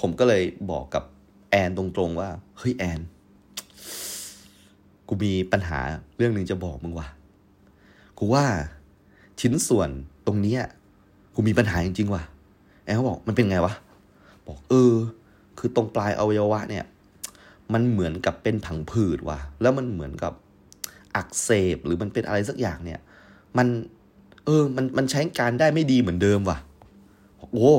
ผมก็เลยบอกกับแอนตรงๆว่าเฮ้ยแอน กูมีปัญหาเรื่องหนึ่งจะบอกมึงว่ะกูว่าชิ้นส่วนตรงนี้กูมีปัญหาจริงๆว่ะแอนบอกมันเป็นไงวะบอกเออ คือตรงปลายอวัยวะเนี่ย มันเหมือนกับเป็นผังผืดว่ะ แล้วมันเหมือนกับอักเสบหรือมันเป็นอะไรสักอย่างเนี่ย มัน เออ มันมันใช้การได้ไม่ดีเหมือนเดิมว่ะโอ้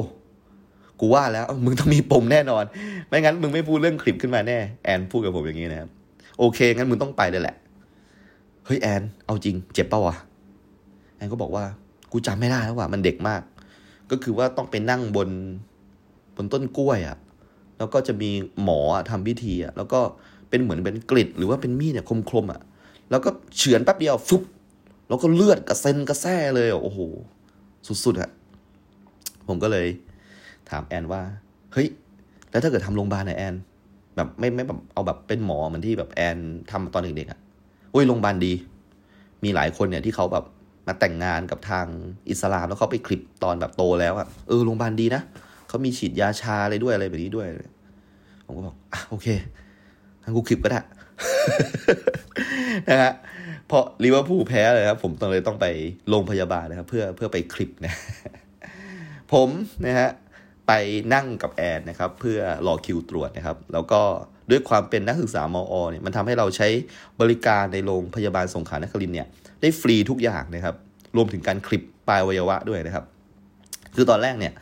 กูว่าแล้วมึงต้องมีปมแน่นอน ไม่งั้นมึงไม่พูดเรื่องคลิปขึ้นมาแน่ แอนพูดกับผมอย่างนี้นะครับ โอเค งั้นมึงต้องไปเลยแหละ เฮ้ยแอน เอาจริง เจ็บเปล่าวะ แอนก็บอกว่า กูจำไม่ได้แล้วว่ะ มันเด็กมาก ก็คือว่าต้องไปนั่งบนบนต้นกล้วยอะ่ะ แล้วก็จะมีหมอทำพิธีอะ่ะ แล้วก็เป็นเหมือนเป็นกริดหรือว่าเป็นมีดเนี่ยคมๆอะ่ะ แล้วก็เฉือนแป๊บเดียวฟุบ แล้วก็เลือดกระเซ็นกระแซ่เลยโอ้โห สุดๆอะผมก็เลย ถามแอนว่า เฮ้ย แล้วถ้าเกิดทำโรงพยาบาลนะแอน แบบไม่ไม่แบบเอาแบบเป็นหมอเหมือนที่แบบแอนทำตอนเด็กๆอะ่ะโอ้ยโรงพยาบาลดี มีหลายคนเนี่ยที่เขาแบบมาแต่งงานกับทางอิสลามแล้วเขาไปคลิปตอนแบบโตแล้วอะ่ะเออโรงพยาบาลดีนะเขามีฉีดยาชาอะไรด้วยอะไรแบบนี้ด้วย ผมก็บอกอะโอเคทางกูคลิปก็ได้นะฮะเพราะลิเวอร์พูลแพ้เลยครับ ผมต้องเลยต้องไปโรงพยาบาลนะครับ เพื่อเพื่อไปคลิปนะ ผมนะฮะ ไปนั่งกับแอนนะครับเพื่อรอคิวตรวจนะครับ แล้วก็ด้วยความเป็นนักศึกษามอเนี่ยมันทำให้เราใช้บริการในโรงพยาบาลสงขลานครินเนี่ยได้ฟรีทุกอย่างนะครับ รวมถึงการคลิปปลายวัยวะด้วยนะครับ คือตอนแรกเนี่ย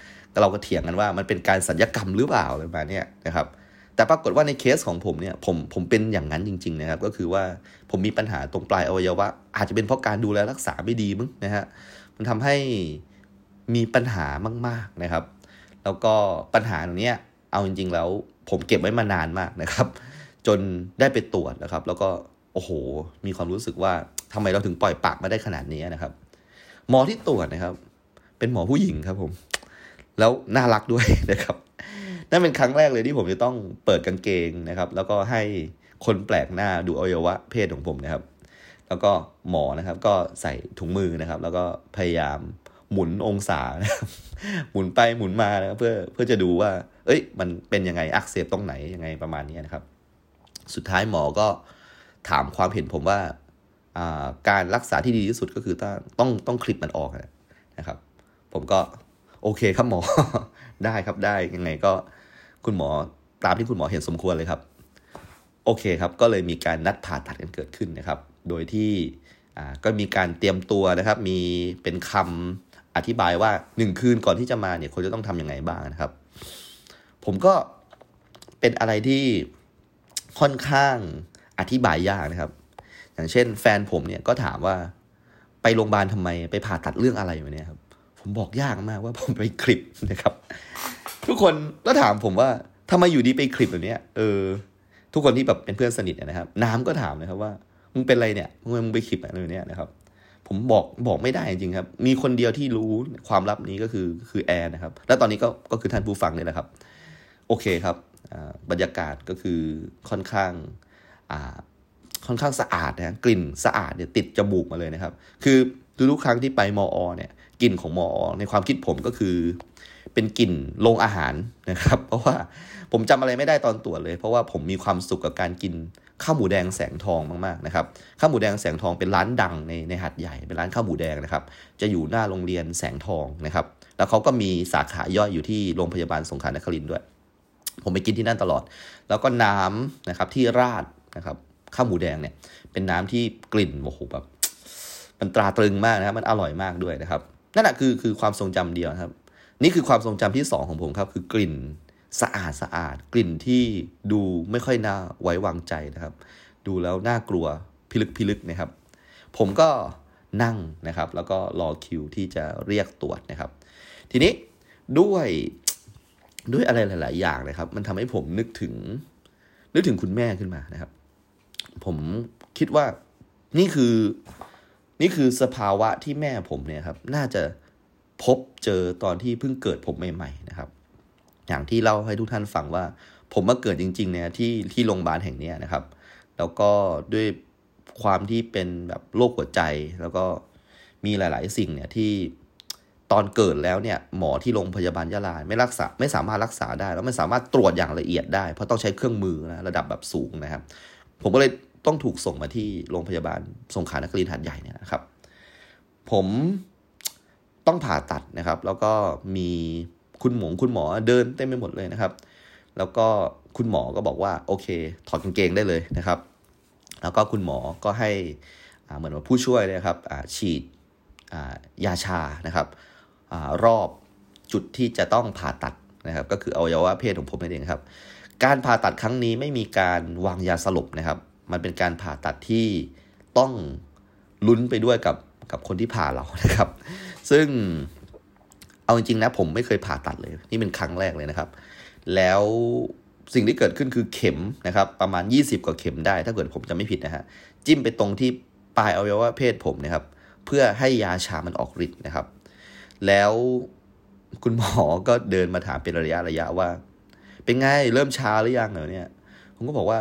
เราก็เถียงกันว่ามันเป็นการสัญญกรรมหรือเปล่าอะไรแบบนี้นะครับ แต่ปรากฏว่าในเคสของผมเนี่ยผมผมเป็นอย่างนั้นจริง ๆนะครับ ก็คือว่าผมมีปัญหาตรงปลายอวัยวะ อาจจะเป็นเพราะการดูแลรักษาไม่ดีมั้งนะฮะมันทำให้มีปัญหามาก ๆนะครับ แล้วก็ปัญหาตรงนี้เอาจริงๆแล้วผมเก็บไว้มานานมากนะครับ จนได้ไปตรวจนะครับ แล้วก็โอ้โห มีความรู้สึกว่าทำไมเราถึงปล่อยปากมาได้ขนาดนี้นะครับ หมอที่ตรวจนะครับ เป็นหมอผู้หญิงครับผม แล้วน่ารักด้วยนะครับนั่นเป็นครั้งแรกเลยที่ผมจะต้องเปิดกางเกงนะครับ แล้วก็ให้คนแปลกหน้าดูอวัยวะเพศของผมนะครับ แล้วก็หมอนะครับ ก็ใส่ถุงมือนะครับ แล้วก็พยายาม หมุนองศา หมุนไปหมุนมานะครับเพื่อเพื่อจะดูว่า เอ้ย มันเป็นยังไงอักเสบตรงไหนยังไงประมาณนี้นะครับ สุดท้ายหมอก็ถามความเห็นผมว่าการรักษาที่ดีที่สุดก็คือต้องต้องต้องคลิปมันออกนะครับ ผมก็โอเคครับหมอได้ครับได้ยังไงก็คุณหมอตามที่คุณหมอเห็นสมควรเลยครับ โอเคครับก็เลยมีการนัดผ่าตัดกันเกิดขึ้นนะครับ โดยที่ก็มีการเตรียมตัวนะครับ มีเป็นคำ อธิบายว่าหนึ่งคืนก่อนที่จะมาเนี่ยคนจะต้องทํำยังไงบ้างนะครับ ผมก็เป็นอะไรที่ค่อนข้างอธิบายยากนะครับ อย่างเช่น แฟนผมเนี่ยก็ถามว่าไปโรงพยาบาลทำไมไปผ่าตัดเรื่องอะไรอยู่เนี่ยครับ ผมบอกยากมากว่าผมไปคลิปนะครับ ทุกคนก็ถามผมว่าทำไมอยู่ดีไปคลิปแบบนี้เออ ทุกคนที่แบบเป็นเพื่อนสนิทนะครับ น้ำก็ถามนะครับว่ามึงเป็นอะไรเนี่ยมึงมึงไปคลิปอะไรเนี่ยนะครับ ผมบอกบอกไม่ได้จริงครับ มีคนเดียวที่รู้ความลับนี้ก็คือคือแอร์นะครับ และตอนนี้ก็ก็คือท่านผู้ฟังนี่แหละครับ โอเคครับบรรยากาศก็คือค่อนข้างค่อนข้างสะอาดนะกลิ่นสะอาดเนี่ยติดจมูกมาเลยนะครับ คือทุกครั้งที่ไปมออเนี่ยกลิ่นของมออในความคิดผมก็คือ เป็นกลิ่นโรงอาหารนะครับ เพราะว่าผมจำอะไรไม่ได้ตอนตรวจเลย เพราะว่าผมมีความสุขกับการกินข้าวหมูแดงแสงทองมากๆนะครับข้าวหมูแดงแสงทองเป็นร้านดังในในหัดใหญ่เป็นร้านข้าวหมูแดงนะครับ จะอยู่หน้าโรงเรียนแสงทองนะครับ แล้วเขาก็มีสาขาย่อยอยู่ที่โรงพยาบาลสงขลานครินด้วย ผมไปกินที่นั่นตลอด แล้วก็น้ำนะครับที่ราดนะครับข้าวหมูแดงเนี่ยเป็นน้ำที่กลิ่นโอ้โหแบบมันตราตรึงมากนะครับมันอร่อยมากด้วยนะครับนั่นแหะคือคือความทรงจำเดียวครับ นี่คือความทรงจำที่ 2 ของผมครับ คือกลิ่นสะอาดสะอาด กลิ่นที่ดูไม่ค่อยน่าไว้วางใจนะครับ ดูแล้วน่ากลัวพิลึกพิลึกนะครับ ผมก็นั่งนะครับ แล้วก็รอคิวที่จะเรียกตรวจนะครับ ทีนี้ด้วยด้วยอะไรหลาย ๆ อย่างนะครับ มันทำให้ผมนึกถึง นึกถึงคุณแม่ขึ้นมานะครับ ผมคิดว่านี่คือนี่คือสภาวะที่แม่ผมเนี่ยครับ น่าจะ พบเจอตอนที่เพิ่งเกิดผมใหม่ๆนะครับ อย่างที่เล่าให้ทุกท่านฟังว่า ผมมาเกิดจริงๆเนี่ยที่ที่โรงพยาบาลแห่งนี้นะครับ แล้วก็ด้วยความที่เป็นแบบโรคหัวใจแล้วก็มีหลาย ๆ สิ่งเนี่ยที่ตอนเกิดแล้วเนี่ยหมอที่โรงพยาบาลยะลาไม่รักษาไม่สามารถรักษาได้ แล้วไม่สามารถตรวจอย่างละเอียดได้ เพราะต้องใช้เครื่องมือนะระดับแบบสูงนะครับ ผมก็เลยต้องถูกส่งมาที่โรงพยาบาลสงขลานครินทร์หัดใหญ่เนี่ยนะครับ ผม ต้องผ่าตัดนะครับ แล้วก็มีคุณหมอคุณหมอเดินเต็มไปหมดเลยนะครับ แล้วก็คุณหมอก็บอกว่าโอเค ถอดกางเกงได้เลยนะครับ แล้วก็คุณหมอก็ให้เหมือนว่าผู้ช่วยนะครับฉีดยาชานะครับอรอบจุดที่จะต้องผ่าตัดนะครับ ก็คืออวัยวะเพศของผมนั่นเองครับ การผ่าตัดครั้งนี้ไม่มีการวางยาสลบนะครับ มันเป็นการผ่าตัดที่ต้องลุ้นไปด้วยกับ กับคนที่ผ่าเรานะครับ ซึ่งเอาจริงๆนะผมไม่เคยผ่าตัดเลย นี่เป็นครั้งแรกเลยนะครับ แล้วสิ่งที่เกิดขึ้นคือเข็มนะครับ ประมาณ 20 กว่าเข็มได้ ถ้าเกิดผมจะไม่ผิดนะฮะจิ้มไปตรงที่ปลายอวัยวะเพศผมนะครับ เพื่อให้ยาชามันออกฤทธิ์นะครับ แล้วคุณหมอก็เดินมาถามเป็นระยะระยะว่า เป็นไงเริ่มชาหรือยังเหรอเนี่ย ผมก็บอกว่า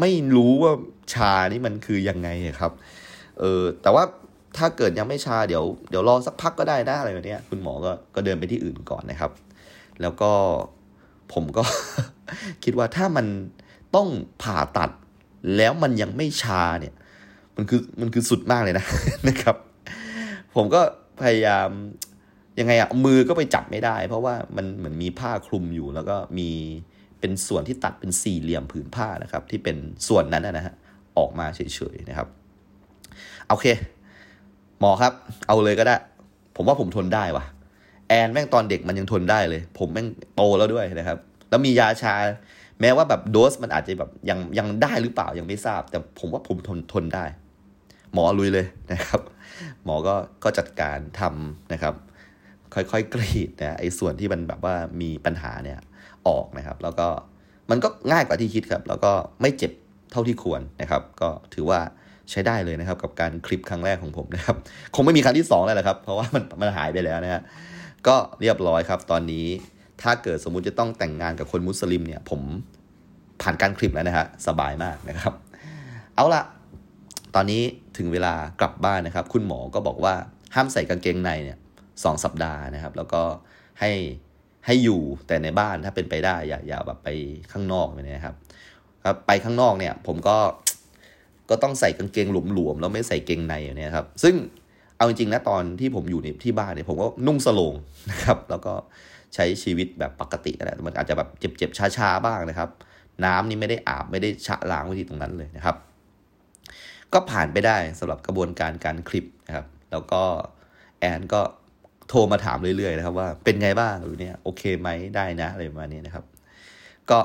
ไม่รู้ว่าชานี่มันคือยังไงครับ เออแต่ว่าถ้าเกิดยังไม่ชาเดี๋ยวเดี๋ยวรอสักพักก็ได้นะอะไรแบบนี้คุณหมอก็ก็เดินไปที่อื่นก่อนนะครับ แล้วก็ผมก็คิดว่าถ้ามันต้องผ่าตัดแล้วมันยังไม่ชาเนี่ย มันคือมันคือสุดมากเลยนะนะครับ ผมก็พยายามยังไงอะมือก็ไปจับไม่ได้ เพราะว่ามันเหมือนมีผ้าคลุมอยู่ แล้วก็มีเป็นส่วนที่ตัดเป็นสี่เหลี่ยมผืนผ้านะครับ ที่เป็นส่วนนั้นนะฮะออกมาเฉยๆนะครับ โอเค หมอครับ เอาเลยก็ได้ ผมว่าผมทนได้วะแอนแม่งตอนเด็กมันยังทนได้เลย ผมแม่งโตแล้วด้วยนะครับ แล้วมียาชา แม้ว่าแบบโดสมันอาจจะแบบยังยังได้หรือเปล่ายังไม่ทราบ แต่ผมว่าผมทนทนได้ หมอลุยเลยนะครับ หมอก็ก็จัดการทำนะครับ ค่อยๆกรีดนะไอ้ส่วนที่มันแบบว่ามีปัญหาเนี่ยออกนะครับ แล้วก็มันก็ง่ายกว่าที่คิดครับ แล้วก็ไม่เจ็บเท่าที่ควรนะครับ ก็ถือว่า ใช้ได้เลยนะครับ กับการคลิปครั้งแรกของผมนะครับ คงไม่มีครั้งที่2แล้วแหละครับ เพราะว่ามันมันหายไปแล้วนะฮะก็เรียบร้อยครับ ตอนนี้ถ้าเกิดสมมุติจะต้องแต่งงานกับคนมุสลิมเนี่ย ผมผ่านการคลิปแล้วนะฮะสบายมากนะครับ เอาละตอนนี้ถึงเวลากลับบ้านนะครับ คุณหมอก็บอกว่าห้ามใส่กางเกงในเนี่ยสองสัปดาห์นะครับ แล้วก็ให้ให้อยู่แต่ในบ้านถ้าเป็นไปได้อย่าอย่าแบบไปข้างนอกนะครับครับไปข้างนอกเนี่ย ผมก็ ก็ต้องใส่กางเกงหลวมๆแล้วไม่ใส่เกงในเนี่ยครับ ซึ่งเอาจริงๆนะตอนที่ผมอยู่ในที่บ้านเนี่ยผมก็นุ่งสโลงนะครับ แล้วก็ใช้ชีวิตแบบปกตินะมันอาจจะแบบเจ็บๆช้าๆบ้างนะครับ น้ำนี่ไม่ได้อาบไม่ได้ชะล้างไว้ที่ตรงนั้นเลยนะครับ ก็ผ่านไปได้สำหรับกระบวนการการคลิปนะครับ แล้วก็แอนก็โทรมาถามเรื่อยๆนะครับว่าเป็นไงบ้างหรือเนี่ยโอเคไหมได้นะอะไรประมาณนี้นะครับ ก็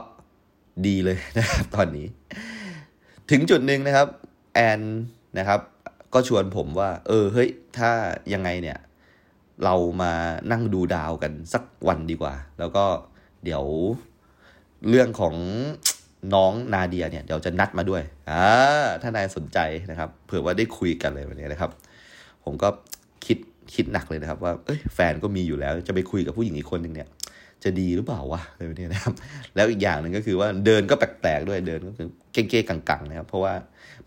ดีเลยนะครับตอนนี้ ถึงจุดหนึ่งนะครับแอนนะครับ ก็ชวนผมว่า เออเฮ้ยถ้ายังไงเนี่ย เรามานั่งดูดาวกันสักวันดีกว่า แล้วก็เดี๋ยวเรื่องของน้องนาเดียเนี่ยเดี๋ยวจะนัดมาด้วยอ่าถ้านายสนใจนะครับ เผื่อว่าได้คุยกันเลยวันนี้นะครับ ผมก็คิดคิดหนักเลยนะครับ ว่าเอ้ยแฟนก็มีอยู่แล้ว จะไปคุยกับผู้หญิงอีกคนหนึ่งเนี่ย จะดีหรือเปล่าวะอะไรแบบนี้นะครับ แล้วอีกอย่างหนึ่งก็คือว่าเดินก็แปลกๆด้วยเดินก็คือเก้ๆกังๆนะครับ เพราะว่า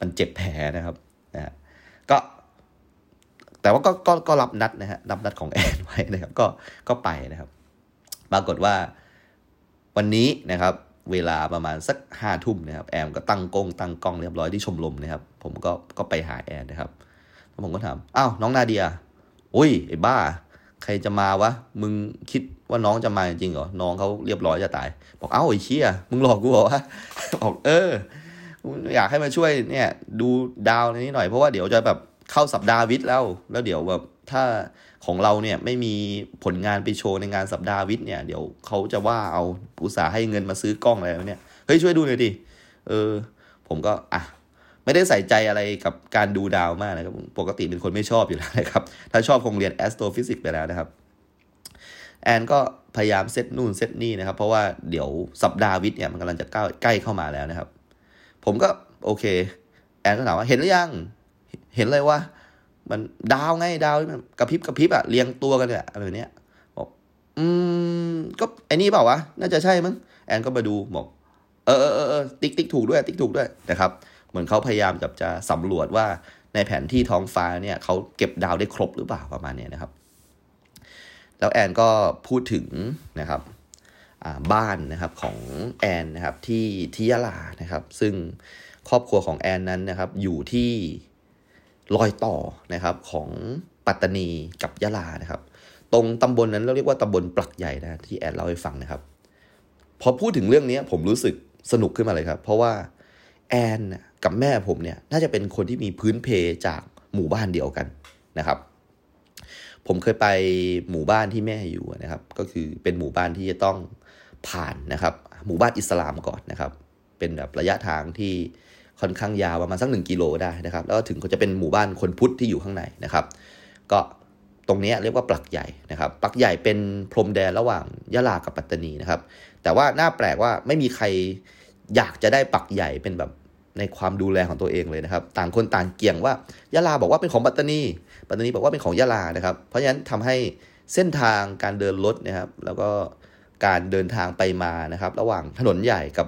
มันเจ็บแผลนะครับนะฮะก็ แต่ว่าก็ก็ก็รับนัดนะฮะรับนัดของแอนไว้นะครับ ก็ก็ไปนะครับ ปรากฏว่าวันนี้นะครับ เวลาประมาณสักห้าทุ่มนะครับ แอมก็ตั้งกล้องตั้งกล้องเรียบร้อยที่ชมรมนะครับ ผมก็ก็ไปหาแอนนะครับแล้วผมก็ถามอ้าวน้องนาเดียอุ้ยไอ้บ้า ใครจะมาวะ มึงคิดว่าน้องจะมาจริงเหรอ น้องเขาเรียบร้อยจะตาย บอกเอ้าไอ้เชี่ยมึงหลอกกูเหรอวะบอกเออ อยากให้มาช่วยเนี่ย ดูดาวในนี้หน่อยเพราะว่าเดี๋ยวจะแบบเข้าสัปดาห์วิทย์แล้ว แล้วเดี๋ยวแบบถ้าของเราเนี่ยไม่มีผลงานไปโชว์ในงานสัปดาห์วิทย์เนี่ยเดี๋ยวเขาจะว่าเอาอุตสาห์ให้เงินมาซื้อกล้องอะไรเนี่ยเฮ้ยช่วยดูหน่อยดิเออ ผมก็อะ ไม่ได้ใส่ใจอะไรกับการดูดาวมากนะครับ ปกติเป็นคนไม่ชอบอยู่แล้วนะครับ ถ้าชอบคงเรียน astrophysics ไปแล้วนะครับ แอนก็พยายามเซตนู่นเซตนี่นะครับ เพราะว่าเดี๋ยวสัปดาห์วิทย์เนี่ยมันกำลังจะใกล้เข้ามาแล้วนะครับ ผมก็โอเค แอนก็ถามว่าเห็นหรือยัง เห็นเลยว่า มันดาวไงดาวมันกระพริบกระพริบอะเรียงตัวกันเนี่ยอะไรเนี้ยบอกอืมก็ไอ้นี่เปล่าวะน่าจะใช่มั้งแอนก็มาดูบอกเออเออเออติ๊กติ๊กถูกด้วยติ๊กถูกด้วยนะครับ เหมือนเขาพยายามจะจะสำรวจว่าในแผนที่ท้องฟ้าเนี่ยเขาเก็บดาวได้ครบหรือเปล่าประมาณนี้นะครับ แล้วแอนก็พูดถึงนะครับบ้านนะครับของแอนนะครับที่ที่ยะลานะครับ ซึ่งครอบครัวของแอนนั้นนะครับ อยู่ที่รอยต่อนะครับของปัตตานีกับยะลานะครับ ตรงตำบลนนั้นเราเรียกว่าตำบลปลักใหญ่นะที่แอนเล่าให้ฟังนะครับ พอพูดถึงเรื่องนี้ผมรู้สึกสนุกขึ้นมาเลยครับ เพราะว่าแอน กับแม่ผมเนี่ยน่าจะเป็นคนที่มีพื้นเพจากหมู่บ้านเดียวกันนะครับ ผมเคยไปหมู่บ้านที่แม่อยู่นะครับ ก็คือเป็นหมู่บ้านที่จะต้องผ่านนะครับ หมู่บ้านอิสลามก่อนนะครับ เป็นแบบระยะทางที่ค่อนข้างยาวประมาณสักหนึ่งกิโลได้นะครับ แล้วถึงก็จะเป็นหมู่บ้านคนพุทธที่อยู่ข้างในนะครับ ก็ตรงนี้เรียกว่าปลักใหญ่นะครับปลักใหญ่เป็นพรมแดนระหว่างยะลากับปัตตานีนะครับ แต่ว่าน่าแปลกว่าไม่มีใครอยากจะได้ปักใหญ่เป็นแบบ ในความดูแลของตัวเองเลยนะครับ ต่างคนต่างเกี่ยงว่ายะลาบอกว่าเป็นของปัตตานีปัตตานีบอกว่าเป็นของยะลานะครับ เพราะฉะนั้นทำให้เส้นทางการเดินรถนะครับแล้วก็การเดินทางไปมานะครับ ระหว่างถนนใหญ่กับ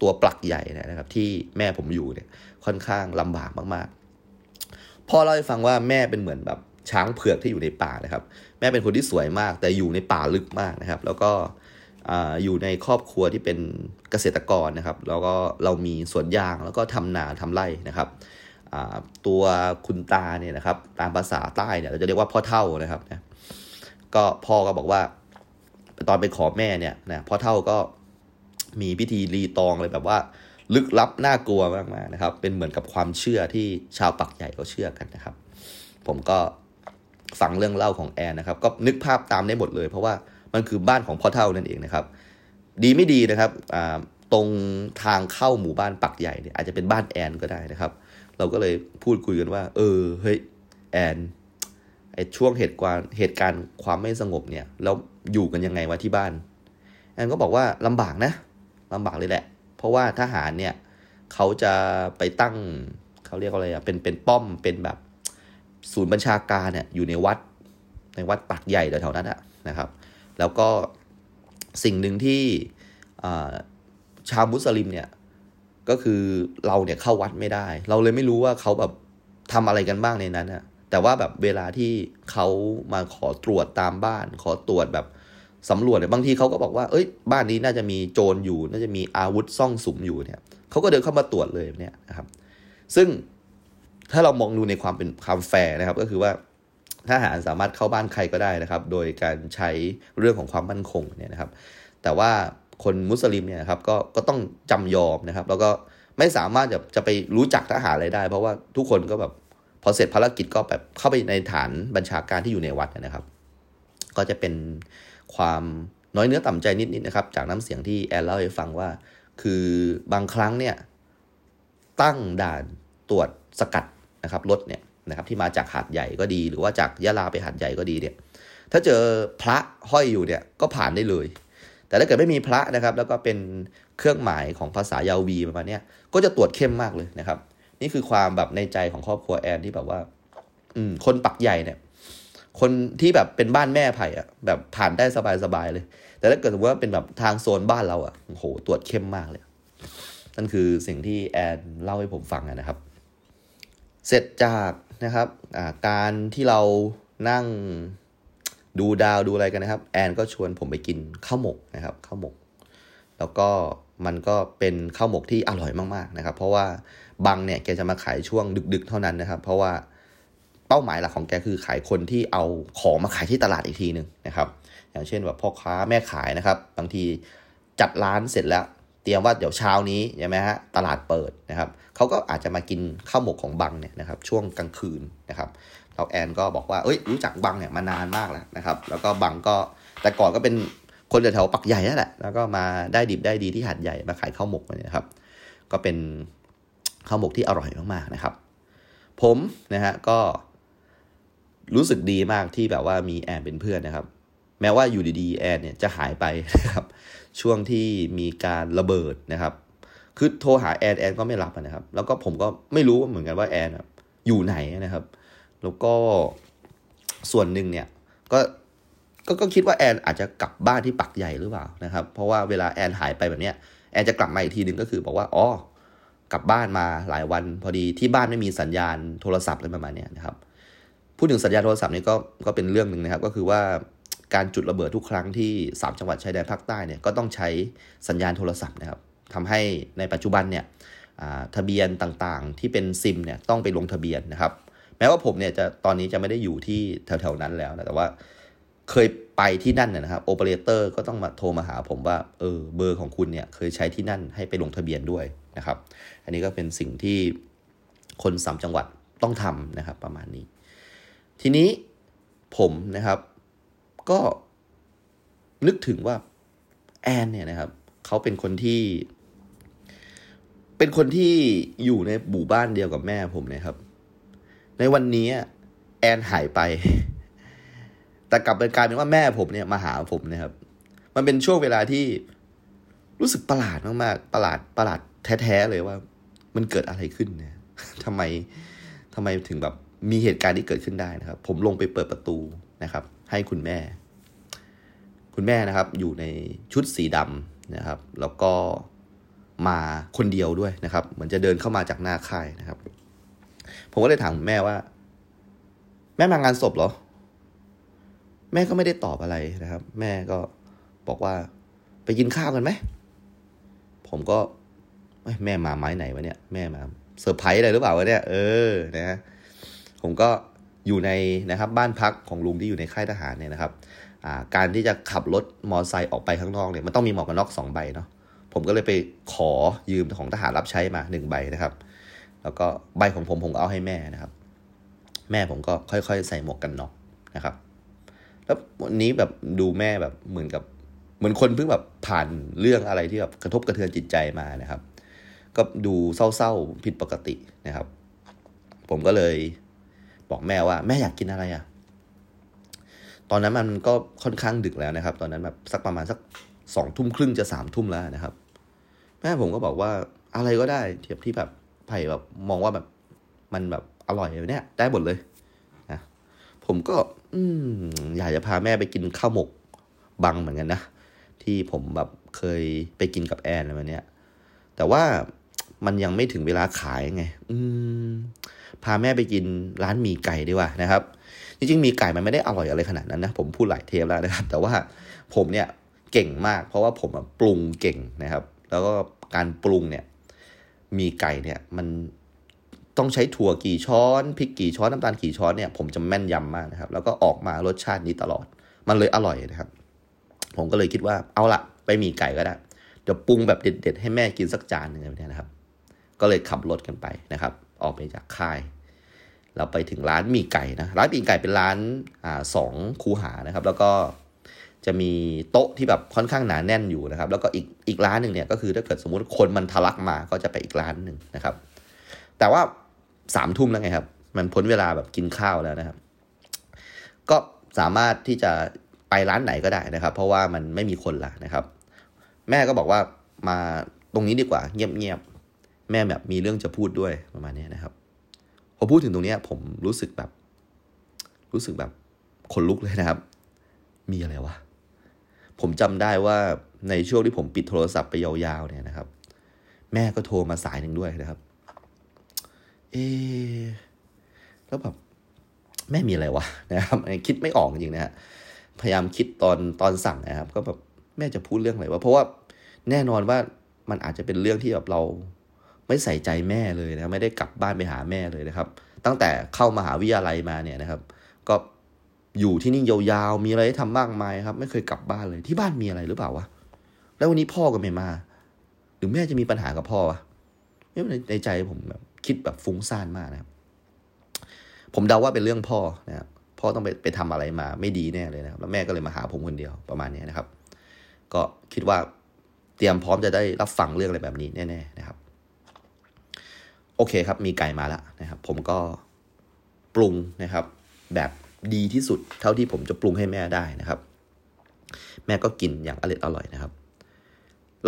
ตัวปลักใหญ่นะครับ ที่แม่ผมอยู่เนี่ยค่อนข้างลำบากมากๆพ่อเล่าให้ฟังว่าแม่เป็นเหมือนแบบช้างเผือกที่อยู่ในป่านะครับ แม่เป็นคนที่สวยมาก แต่อยู่ในป่าลึกมากนะครับ แล้วก็ อยู่ในครอบครัวที่เป็นเกษตรกรนะครับ แล้วก็เรามีสวนยางแล้วก็ทำนาทำไร่นะครับตัวคุณตาเนี่ยนะครับ ตามภาษาใต้เนี่ยเราจะเรียกว่าพ่อเท่านะครับนะก็พ่อก็บอกว่า ตอนไปขอแม่เนี่ยนะพ่อเท่าก็มีพิธีรีตองอะไรแบบว่า ลึกลับน่ากลัวมากๆนะครับ เป็นเหมือนกับความเชื่อที่ชาวปักใหญ่เขาเชื่อกันนะครับ ผมก็ฟังเรื่องเล่าของแอนนะครับ ก็นึกภาพตามได้หมดเลย เพราะว่า มันคือบ้านของพ่อเท่านั่นเองนะครับ ดีไม่ดีนะครับตรงทางเข้าหมู่บ้านปักใหญ่เนี่ยอาจจะเป็นบ้านแอนก็ได้นะครับ เราก็เลยพูดคุยกันว่า เออเฮ้ยแอนไอช่วงเหตุการณ์เหตุการณ์ความไม่สงบเนี่ยเราอยู่กันยังไงวะที่บ้าน แอนก็บอกว่าลำบากนะลำบากเลยแหละ เพราะว่าทหารเนี่ยเขาจะไปตั้งเขาเรียกว่าอะไรอะเป็นเป็นป้อมเป็นแบบศูนย์บัญชาการเนี่ยอยู่ในวัดในวัดปักใหญ่แถวๆนั้นอะนะครับ แล้วก็สิ่งหนึ่งที่ชาวมุสลิมเนี่ยก็คือเราเนี่ยเข้าวัดไม่ได้ เราเลยไม่รู้ว่าเขาแบบทำอะไรกันบ้างในนั้นอะแต่ว่าแบบเวลาที่เขามาขอตรวจตามบ้าน ขอตรวจแบบสำรวจเนี่ยบางทีเขาก็บอกว่า เอ้ย บ้านนี้น่าจะมีโจรอยู่ น่าจะมีอาวุธซ่องสุมอยู่เนี่ยเขาก็เดินเข้ามาตรวจเลยเนี่ยนะครับ ซึ่งถ้าเรามองดูในความเป็นความแฟร์นะครับ ก็คือว่า ทหารสามารถเข้าบ้านใครก็ได้นะครับ โดยการใช้เรื่องของความมั่นคงเนี่ยนะครับ แต่ว่าคนมุสลิมเนี่ยครับก็ก็ต้องจำยอมนะครับ แล้วก็ไม่สามารถจะจะไปรู้จักทหารอะไรได้ เพราะว่าทุกคนก็แบบพอเสร็จภารกิจก็แบบเข้าไปในฐานบัญชาการที่อยู่ในวัดนะครับ ก็จะเป็นความน้อยเนื้อต่ำใจนิดๆนนะครับ จากน้ำเสียงที่แอนเล่าให้ฟังว่า คือบางครั้งเนี่ยตั้งด่านตรวจสกัดนะครับรถเนี่ย นะครับที่มาจากหาดใหญ่ก็ดี หรือว่าจากยะลาไปหาดใหญ่ก็ดีเนี่ยถ้าเจอพระห้อยอยู่เนี่ยก็ผ่านได้เลย แต่ถ้าเกิดไม่มีพระนะครับ แล้วก็เป็นเครื่องหมายของภาษายาวีประมาณนี้ก็จะตรวจเข้มมากเลยนะครับ นี่คือความแบบในใจของครอบครัวแอนที่แบบว่า อืมคนปักใหญ่เนี่ย คนที่แบบเป็นบ้านแม่ไผ่อะแบบผ่านได้สบายๆเลย แต่ถ้าเกิดสมมติว่าเป็นแบบทางโซนบ้านเราอะโอ้โหตรวจเข้มมากเลยนั่นคือสิ่งที่แอนเล่าให้ผมฟังนะครับ เสร็จจาก นะครับการที่เรานั่งดูดาวดูอะไรกันนะครับ แอนก็ชวนผมไปกินข้าวหมกนะครับข้าวหมก แล้วก็มันก็เป็นข้าวหมกที่อร่อยมากๆนะครับ เพราะว่าบังเนี่ยแกจะมาขายช่วงดึกๆ เท่านั้นนะครับ เพราะว่าเป้าหมายหลักของแกคือขายคนที่เอาของมาขายที่ตลาดอีกทีหนึ่งนะครับ อย่างเช่นแบบพ่อค้าแม่ขายนะครับ บางทีจัดร้านเสร็จแล้ว รียมว่าเดี๋ยวเช้านี้ใช่ไหมฮะตลาดเปิดนะครับเขาก็อาจจะมากินข้าวหมกของบังเนี่ยนะครับช่วงกลางคืนนะครับเราแอนก็บอกว่าเอ้ยรู้จักบังเนี่ยมานานมากแล้วนะครับ แล้วก็บังก็แต่ก่อนก็เป็นคนแถวปักใหญ่นั่นแหละแล้วก็มาได้ดิบได้ดีที่หัดใหญ่มาขายข้าวหมกเนี่ยครับ ก็เป็นข้าวหมกที่อร่อยมากๆนะครับ ผมนะฮะก็รู้สึกดีมากที่แบบว่ามีแอนเป็นเพื่อนนะครับ แม้ว่าอยู่ดีๆแอนเนี่ยจะหายไปนะครับ ช่วงที่มีการระเบิดนะครับ คือโทรหาแอนแอนก็ไม่รับนะครับ แล้วก็ผมก็ไม่รู้เหมือนกันว่าแอนอยู่ไหนนะครับ แล้วก็ส่วนหนึ่งเนี่ยก็ก็ก็คิดว่าแอนอาจจะกลับบ้านที่ปักใหญ่หรือเปล่านะครับ เพราะว่าเวลาแอนหายไปแบบเนี้ยแอนจะกลับมาอีกทีหนึ่งก็คือบอกว่าอ๋อกลับบ้านมาหลายวันพอดีที่บ้านไม่มีสัญญาณโทรศัพท์อะไรประมาณนี้นะครับพูดถึงสัญญาณโทรศัพท์นี่ก็ก็เป็นเรื่องหนึ่งนะครับ ก็คือว่า การจุดระเบิดทุกครั้งที่ 3 จังหวัดชายแดนภาคใต้เนี่ยก็ต้องใช้สัญญาณโทรศัพท์นะครับทำให้ในปัจจุบันเนี่ยทะเบียนต่างๆ ที่เป็นซิมเนี่ยต้องไปลงทะเบียนนะครับ แม้ว่าผมเนี่ยจะตอนนี้จะไม่ได้อยู่ที่แถวๆนั้นแล้วนะแต่ว่าเคยไปที่นั่นนะครับโอเปอเรเตอร์ก็ต้องมาโทรมาหาผมว่าเออเบอร์ของคุณเนี่ยเคยใช้ที่นั่นให้ไปลงทะเบียนด้วยนะครับ อันนี้ก็เป็นสิ่งที่คนสามจังหวัดต้องทำนะครับประมาณนี้ ทีนี้ผมนะครับ ก็นึกถึงว่าแอนเนี่ยนะครับเขาเป็นคนที่ เป็นคนที่อยู่ในหมู่บ้านเดียวกับแม่ผมนะครับ ในวันนี้แอนหายไป แต่กลับเป็นกลายเป็นว่าแม่ผมเนี่ยมาหาผมนะครับ มันเป็นช่วงเวลาที่รู้สึกประหลาดมากๆ ประหลาดประหลาดแท้ๆเลยว่า มันเกิดอะไรขึ้นเนี่ยทำไมทำไมถึงแบบมีเหตุการณ์ที่เกิดขึ้นได้นะครับ ผมลงไปเปิดประตู นะครับ ให้คุณแม่ คุณแม่นะครับอยู่ในชุดสีดำนะครับ แล้วก็มาคนเดียวด้วยนะครับ เหมือนจะเดินเข้ามาจากหน้าค่ายนะครับ ผมก็เลยถามแม่ว่า แม่มางานศพเหรอ แม่ก็ไม่ได้ตอบอะไรนะครับ แม่ก็บอกว่า ไปกินข้าวกันไหมผมก็แม่มาไม้ไหนวะเนี่ย แม่มาเซอร์ไพรส์อะไรหรือเปล่าวะเนี่ย เออ นะฮะผมก็ อยู่ในนะครับบ้านพักของลุงที่อยู่ในค่ายทหารเนี่ยนะครับการที่จะขับรถมอเตอร์ไซค์ออกไปข้างนอกเนี่ยมันต้องมีหมวกกันน็อกสองใบเนาะผมก็เลยไปขอยืมของทหารรับใช้มาหนึ่งใบนะครับ แล้วก็ใบของผมผมเอาให้แม่นะครับ แม่ผมก็ค่อยๆ ใส่หมวกกันน็อกนะครับ แล้ววันนี้แบบดูแม่แบบเหมือนกับเหมือนคนเพิ่งแบบผ่านเรื่องอะไรที่แบบกระทบกระเทือนจิตใจมานะครับ ก็ดูเศร้าๆผิดปกตินะครับ ผมก็เลย บอกแม่ว่าแม่อยากกินอะไรอะ่ะ ตอนนั้นมันก็ค่อนข้างดึกแล้วนะครับ ตอนนั้นแบบสักประมาณสักสองทุ่มครึ่งจะสามทุ่มแล้วนะครับ แม่ผมก็บอกว่าอะไรก็ได้เทียบที่แบบไผ่แบบมองว่าแบบมันแบบอร่อยเนี้ยได้หมดเลยนะผมก็ อืมอยากจะพาแม่ไปกินข้าวหมกบังเหมือนกันนะที่ผมแบบเคยไปกินกับแอนอะไรแบบเนี้ยแต่ว่ามันยังไม่ถึงเวลาขายไง อืม พาแม่ไปกินร้านหมี่ไก่ดีกว่านะครับ จริงๆ มีไก่มันไม่ได้อร่อยอะไรขนาดนั้นนะ ผมพูดหลายเทปแล้วนะครับ แต่ว่าผมเนี่ยเก่งมาก เพราะว่าผมปรุงเก่งนะครับ แล้วก็การปรุงเนี่ย มีไก่เนี่ยมันต้องใช้ถั่วกี่ช้อนพริกกี่ช้อนน้ำตาลกี่ช้อนเนี่ยผมจะแม่นยำมากนะครับ แล้วก็ออกมารสชาตินี้ตลอด มันเลยอร่อยนะครับ ผมก็เลยคิดว่าเอาละไปมีไก่ก็ได้เดี๋ยวปรุงแบบเด็ดๆให้แม่กินสักจานหนึ่งแบบนี้นะครับ ก็เลยขับรถกันไปนะครับ ออกไปจากค่าย เราไปถึงร้านมีไก่นะร้านมีไก่เป็นร้านอ่าสองคูหานะครับ แล้วก็จะมีโต๊ะที่แบบค่อนข้างหนาแน่นอยู่นะครับ แล้วก็อีกอีกร้านหนึ่งเนี่ยก็คือถ้าเกิดสมมติคนมันทะลักมาก็จะไปอีกร้านหนึ่งนะครับ แต่ว่าสามทุ่มแล้วไงครับ มันพ้นเวลาแบบกินข้าวแล้วนะครับ ก็สามารถที่จะไปร้านไหนก็ได้นะครับ เพราะว่ามันไม่มีคนละนะครับ แม่ก็บอกว่ามาตรงนี้ดีกว่าเงียบ แม่แบบมีเรื่องจะพูดด้วยประมาณนี้นะครับพอพูดถึงตรงนี้ผมรู้สึกแบบ รู้สึกแบบขนลุกเลยนะครับ มีอะไรวะผมจำได้ว่าในช่วงที่ผมปิดโทรศัพท์ไปยาวๆเนี่ยนะครับ แม่ก็โทรมาสายหนึ่งด้วยนะครับ เอแล้วแบบแม่มีอะไรวะนะครับคิดไม่ออกจริงนะฮะพยายามคิดตอนตอนสั่งนะครับ ก็แบบแม่จะพูดเรื่องอะไรวะเพราะว่าแน่นอนว่ามันอาจจะเป็นเรื่องที่แบบเรา ไม่ใส่ใจแม่เลยนะไม่ได้กลับบ้านไปหาแม่เลยนะครับ ตั้งแต่เข้ามาหาวิทยาลัยมาเนี่ยนะครับ ก็อยู่ที่นี่ยาวๆมีอะไรให้ทำมากมายครับ ไม่เคยกลับบ้านเลยที่บ้านมีอะไรหรือเปล่าวะแล้ววันนี้พ่อก็ไม่มา หรือแม่จะมีปัญหากับพ่อวะในใจผมแบบคิดแบบฟุ้งซ่านมากนะครับ ผมเดาว่าเป็นเรื่องพ่อนะครับพ่อต้องไปไปทำอะไรมาไม่ดีแน่เลยนะครับแล้วแม่ก็เลยมาหาผมคนเดียวประมาณนี้นะครับ ก็คิดว่าเตรียมพร้อมจะได้รับฟังเรื่องอะไรแบบนี้แน่ๆนะครับ โอเคครับ มีไก่มาแล้วนะครับ ผมก็ปรุงนะครับ แบบดีที่สุดเท่าที่ผมจะปรุงให้แม่ได้นะครับ แม่ก็กินอย่างอร่อยอร่อยนะครับ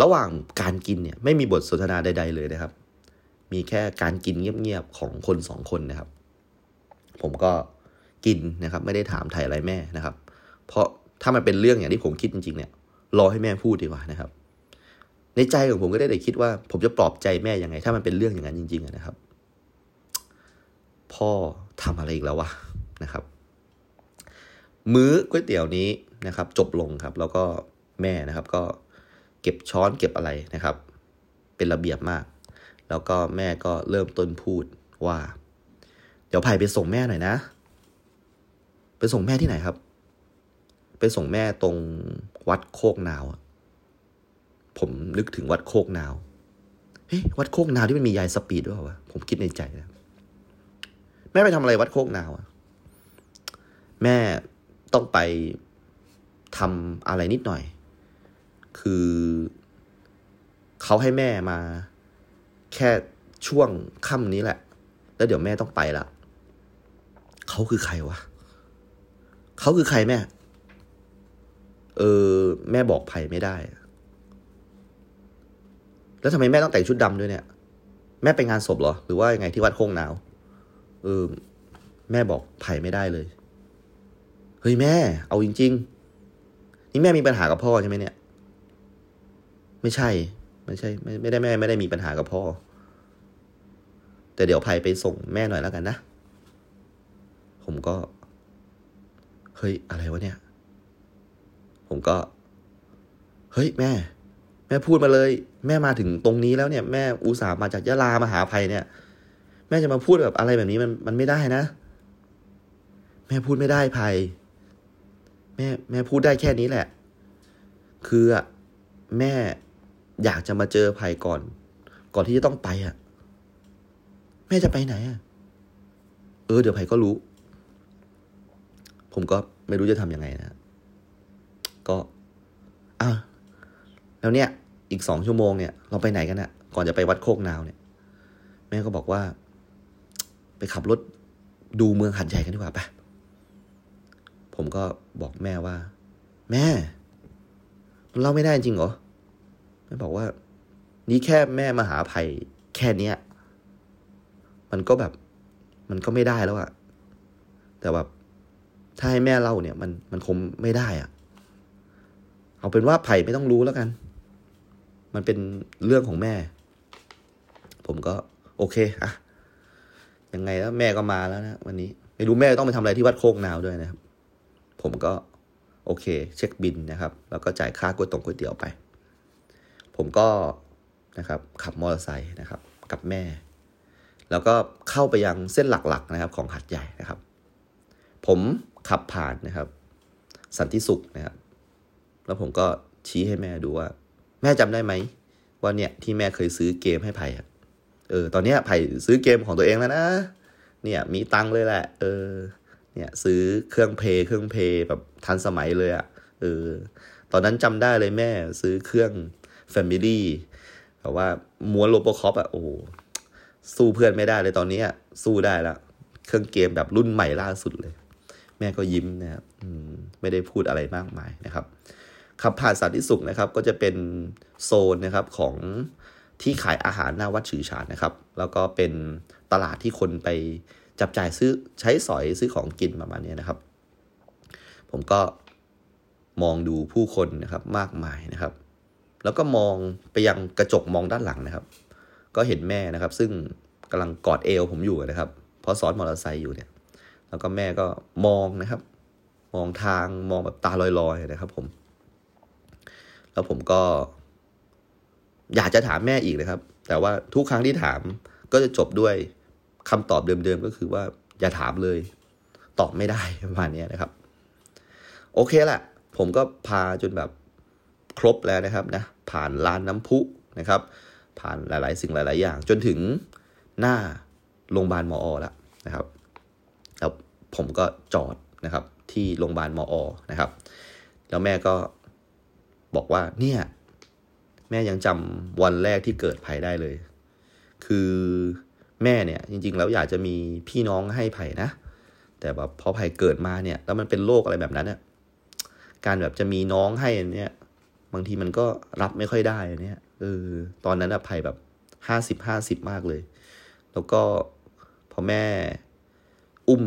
ระหว่างการกินเนี่ยไม่มีบทสนทนาใด ๆ เลยนะครับ มีแค่การกินเงียบๆของคนสองคนนะครับ ผมก็กินนะครับ ไม่ได้ถามไถ่อะไรแม่นะครับ เพราะถ้ามันเป็นเรื่องอย่างที่ผมคิดจริงๆเนี่ยรอให้แม่พูดดีกว่านะครับ ในใจของผมก็ได้แต่คิดว่า ผมจะปลอบใจแม่ยังไง ถ้ามันเป็นเรื่องอย่างนั้นจริง ๆนะครับ พ่อทำอะไรอีกแล้ววะนะครับ มื้อก๋วยเตี๋ยวนี้นะครับ จบลงครับ แล้วก็แม่นะครับ ก็เก็บช้อนเก็บอะไรนะครับ เป็นระเบียบมาก แล้วก็แม่ก็เริ่มต้นพูดว่า เดี๋ยวไผ่ไปส่งแม่หน่อยนะ ไปส่งแม่ที่ไหนครับ ไปส่งแม่ตรงวัดโคกนาว ผมนึกถึงวัดโคกนาวเฮ้ยวัดโคกนาวที่มันมียายสปีดด้วยวะผมคิดในใจนะแม่ไปทำอะไรวัดโคกนาวอะแม่ต้องไปทำอะไรนิดหน่อย คือเขาให้แม่มา แค่ช่วงค่ำนี้แหละ แล้วเดี๋ยวแม่ต้องไปละเขาคือใครวะเขาคือใครแม่ เออ แม่บอกไผ่ไม่ได้ แล้วทำไมแม่ต้องแต่งชุดดำด้วยเนี่ย แม่ไปงานศพเหรอ หรือว่ายังไงที่วัดโคงหนาวเออแม่บอกไผ่ไม่ได้เลย เฮ้ยแม่ เอาจริง ๆ นี่แม่มีปัญหากับพ่อใช่ไหมเนี่ย ไม่ใช่ ไม่ใช่ ไม่ไม่ได้แม่ไม่ได้มีปัญหากับพ่อ แต่เดี๋ยวภัยไปส่งแม่หน่อยแล้วกันนะ ผมก็ เฮ้ย อะไรวะเนี่ย ผมก็ เฮ้ยแม่ แม่พูดมาเลย แม่มาถึงตรงนี้แล้วเนี่ยแม่อุตส่าห์มาจากยะลามาหาภัยเนี่ย แม่จะมาพูดแบบอะไรแบบนี้มันมันไม่ได้นะ แม่พูดไม่ได้ภัย แม่แม่พูดได้แค่นี้แหละ คืออะแม่อยากจะมาเจอภัยก่อน ก่อนที่จะต้องไปอะแม่จะไปไหนอะเออเดี๋ยวภัยก็รู้ ผมก็ไม่รู้จะทำยังไงนะก็อะแล้วเนี่ย อีกสองชั่วโมงเนี่ยเราไปไหนกันอะก่อนจะไปวัดโคกนาวเนี่ย แม่ก็บอกว่า ไปขับรถดูเมืองหัดใหญ่กันดีกว่าปะผมก็บอกแม่ว่า แม่เล่าไม่ได้จริงเหรอแม่บอกว่า นี่แค่แม่มาหาภัยแค่เนี้ยมันก็แบบ มันก็ไม่ได้แล้วอะแต่แบบถ้าให้แม่เล่าเนี่ย มันมันคงไม่ได้อะเอาเป็นว่าไผ่ไม่ต้องรู้แล้วกัน มันเป็นเรื่องของแม่ ผมก็ โอเคอะยังไงแล้วแม่ก็มาแล้วนะวันนี้ ไม่รู้แม่ต้องไปทำอะไรที่วัดโคกนาวด้วยนะครับ ผมก็ โอเค เช็คบินนะครับ แล้วก็จ่ายค่าก๋วยตงก๋วยเตี๋ยวไป ผมก็นะครับ ขับมอเตอร์ไซค์นะครับ กับแม่ แล้วก็เข้าไปยังเส้นหลักๆนะครับ ของหัดใหญ่นะครับ ผมขับผ่านนะครับ สันติสุขนะครับ แล้วผมก็ชี้ให้แม่ดูว่า แม่จำได้ไหมว่าเนี่ยที่แม่เคยซื้อเกมให้ไผ่เออ ตอนนี้ไผ่ซื้อเกมของตัวเองแล้วนะ เนี่ยมีตังเลยแหละ เออ เนี่ยซื้อเครื่องเพย์เครื่องเพย์แบบทันสมัยเลยอะ่ะ เออ ตอนนั้นจำได้เลยแม่ซื้อเครื่อง Family แบบว่าม้วนโลโปคอปอะโอ้สู้เพื่อนไม่ได้เลยตอนนี้สู้ได้แล้วเครื่องเกมแบบรุ่นใหม่ล่าสุดเลย แม่ก็ยิ้มนะครับไม่ได้พูดอะไรมากมายนะครับ ขับผ่านสันติสุขนะครับ ก็จะเป็นโซนนะครับของที่ขายอาหารหน้าวัดฉือฉานนะครับ แล้วก็เป็นตลาดที่คนไปจับจ่ายซื้อใช้สอยซื้อของกินประมาณนี้นะครับ ผมก็มองดูผู้คนนะครับมากมายนะครับ แล้วก็มองไปยังกระจกมองด้านหลังนะครับ ก็เห็นแม่นะครับ ซึ่งกำลังกอดเอวผมอยู่นะครับ เพราะซ้อนมอเตอร์ไซค์อยู่เนี่ย แล้วก็แม่ก็มองนะครับ มองทางมองแบบตาลอยๆนะครับ ผม แล้วผมก็ อยากจะถามแม่อีกนะครับ แต่ว่าทุกครั้งที่ถามก็จะจบด้วยคำตอบเดิมๆก็คือว่าอย่าถามเลย ตอบไม่ได้ประมาณนี้นะครับ โอเคแหละผมก็พาจนแบบครบแล้วนะครับนะผ่านลานน้ำพุนะครับ ผ่านหลาย ๆ สิ่งหลาย ๆ อย่าง จนถึงหน้าโรงพยาบาลมอแล้วนะครับแล้วผมก็จอดนะครับที่โรงพยาบาลมอนะครับ แล้วแม่ก็ บอกว่าเนี่ย แม่ยังจำวันแรกที่เกิดภัยได้เลย คือแม่เนี่ย จริง ๆ แล้วอยากจะมีพี่น้องให้ไผ่นะ แต่แบบพอไผ่เกิดมาเนี่ย แล้วมันเป็นโรคอะไรแบบนั้นเนี่ยการแบบจะมีน้องให้เนี่ยบางทีมันก็รับไม่ค่อยได้เนี่ยเออตอนนั้นอะไผ่แบบห้าสิบห้าสิบมากเลย แล้วก็พอแม่ อุ้ม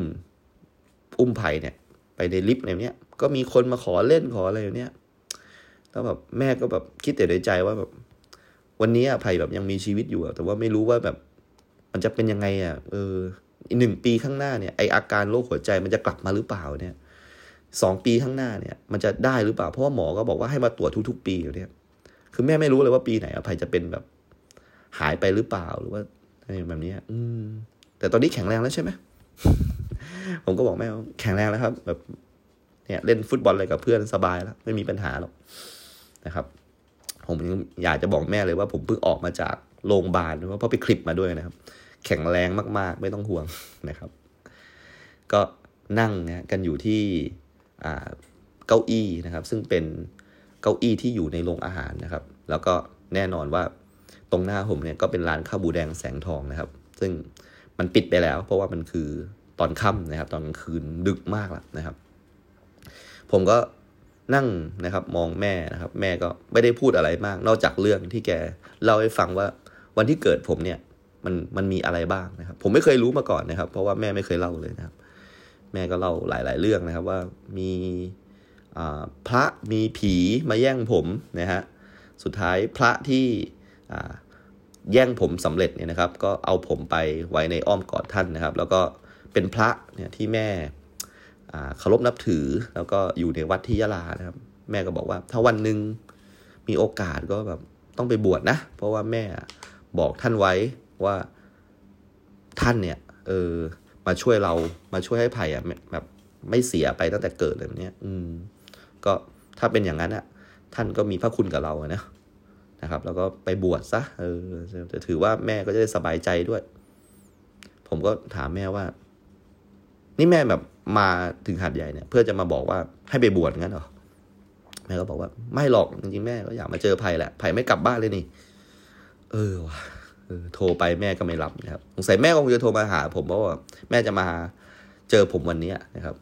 อุ้มไผ่เนี่ย ไปในลิฟต์อะไรเนี้ยก็มีคนมาขอเล่นขออะไรอย่างเนี้ย แล้วแบบแม่ก็แบบคิดแต่ในใจว่าแบบวันนี้อะไผ่แบบยังมีชีวิตอยู่แต่ว่าไม่รู้ว่าแบบมันจะเป็นยังไงอะเออหนึ่งปีข้างหน้าเนี่ยไออาการโรคหัวใจมันจะกลับมาหรือเปล่าเนี่ยสองปีข้างหน้าเนี่ย มันจะได้หรือเปล่าเพราะว่าหมอก็บอกว่าให้มาตรวจทุก ๆ ปีอยู่เนี่ย คือแม่ไม่รู้เลยว่าปีไหนอภัยจะเป็นแบบ หายไปหรือเปล่าหรือว่าอะไรแบบนี้อืม แต่ตอนนี้แข็งแรงแล้วใช่ไหมผมก็บอกแม่แข็งแรงแล้วครับ แบบ เนี่ย เล่นฟุตบอลอะไรกับเพื่อนสบายแล้ว ไม่มีปัญหาหรอก นะครับผมอยากจะบอกแม่เลยว่าผมเพิ่งออกมาจากโรงพยาบาลเพราะไปคลิปมาด้วยนะครับ แข็งแรงมาก ๆ ไม่ต้องห่วงนะครับ ก็นั่งนะกันอยู่ที่เก้าอี้นะครับ ซึ่งเป็นเก้าอี้ที่อยู่ในโรงอาหารนะครับ แล้วก็แน่นอนว่าตรงหน้าผมเนี่ยก็เป็นร้านข้าวบูแดงแสงทองนะครับ ซึ่งมันปิดไปแล้ว เพราะว่ามันคือตอนค่ำนะครับ ตอนกลางคืนดึกมากแล้วนะครับ ผมก็ นั่งนะครับมองแม่นะครับ แม่ก็ไม่ได้พูดอะไรมาก นอกจากเรื่องที่แกเล่าให้ฟังว่าวันที่เกิดผมเนี่ยมันมันมีอะไรบ้างนะครับ ผมไม่เคยรู้มาก่อนนะครับ เพราะว่าแม่ไม่เคยเล่าเลยนะครับ แม่ก็เล่าหลาย ๆ เรื่องนะครับ ว่ามีพระมีผีมาแย่งผมนะฮะสุดท้ายพระที่แย่งผมสำเร็จเนี่ยนะครับ ก็เอาผมไปไว้ในอ้อมกอดท่านนะครับ แล้วก็เป็นพระเนี่ยที่แม่ เคารพนับถือ แล้วก็อยู่ในวัดที่ยะลานะครับ แม่ก็บอกว่า ถ้าวันหนึ่งมีโอกาสก็แบบต้องไปบวชนะ เพราะว่าแม่บอกท่านไว้ว่าท่านเนี่ย เออ มาช่วยเรามาช่วยให้ไผ่อะแบบไม่เสียไปตั้งแต่เกิดเลยเนี้ย อืม ก็ถ้าเป็นอย่างนั้นอะท่านก็มีพระคุณกับเราอะนะนะครับ แล้วก็ไปบวชซะเออจะถือว่าแม่ก็จะได้สบายใจด้วย ผมก็ถามแม่ว่า นี่แม่แบบมาถึงหัดใหญ่เนี่ย เพื่อจะมาบอกว่าให้ไปบวชงั้นเหรอแม่ก็บอกว่าไม่หรอกจริงๆแม่ก็อยากมาเจอไผ่แหละไผ่ไม่กลับบ้านเลยนี่ เออว่ะโทรไปแม่ก็ไม่รับนะครับสงสัยแม่คงจะโทรมาหา ผมเพราะว่าแม่จะมาเจอผมวันนี้นะครับ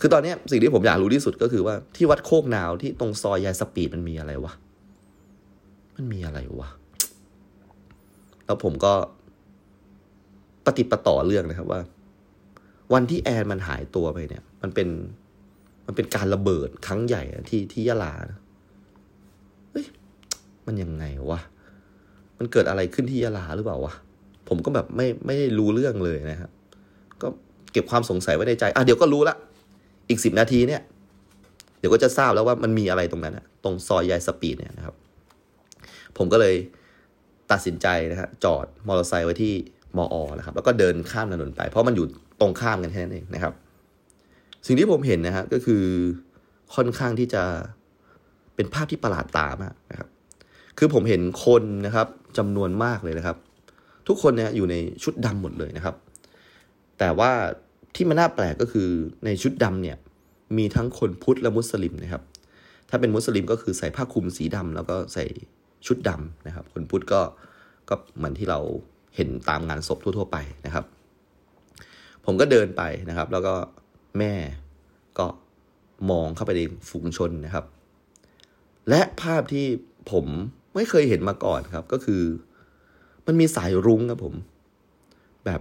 คือตอนนี้สิ่งที่ผมอยากรู้ที่สุดก็คือว่าที่วัดโคกนาวที่ตรงซอยยายสปีดมันมีอะไรวะมันมีอะไรวะแล้วผมก็ปฏิปต่อเรื่องนะครับว่า วันที่แอนมันหายตัวไปเนี่ย มันเป็น มันเป็นการระเบิดครั้งใหญ่ที่ที่ยะลาเฮ้ย มันยังไงวะ มันเกิดอะไรขึ้นที่ยะลาหรือเปล่าวะ ผมก็แบบไม่ไม่ได้รู้เรื่องเลยนะครับ ก็เก็บความสงสัยไว้ในใจ อะเดี๋ยวก็รู้ละ อีกสิบนาทีเนี่ย เดี๋ยวก็จะทราบแล้วว่ามันมีอะไรตรงนั้นนะตรงซอยยายสปีดเนี่ยนะครับ ผมก็เลยตัดสินใจนะฮะจอดมอเตอร์ไซค์ไว้ที่มออนะครับ แล้วก็เดินข้ามถนนไป เพราะมันอยู่ ตรงข้ามกันแค่นั้นเองนะครับ สิ่งที่ผมเห็นนะฮะก็คือค่อนข้างที่จะเป็นภาพที่ประหลาดตามากนะครับ คือผมเห็นคนนะครับจำนวนมากเลยนะครับ ทุกคนเนี่ยอยู่ในชุดดำหมดเลยนะครับ แต่ว่าที่มันน่าแปลกก็คือในชุดดำเนี่ยมีทั้งคนพุทธและมุสลิมนะครับ ถ้าเป็นมุสลิมก็คือใส่ผ้าคลุมสีดำแล้วก็ใส่ชุดดำนะครับ คนพุทธก็ก็เหมือนที่เราเห็นตามงานศพทั่ว ๆ ไปนะครับ ผมก็เดินไปนะครับ แล้วก็แม่ก็มองเข้าไปในฝูงชนนะครับ และภาพที่ผมไม่เคยเห็นมาก่อนครับ ก็คือ มันมีสายรุ้งครับผม แบบ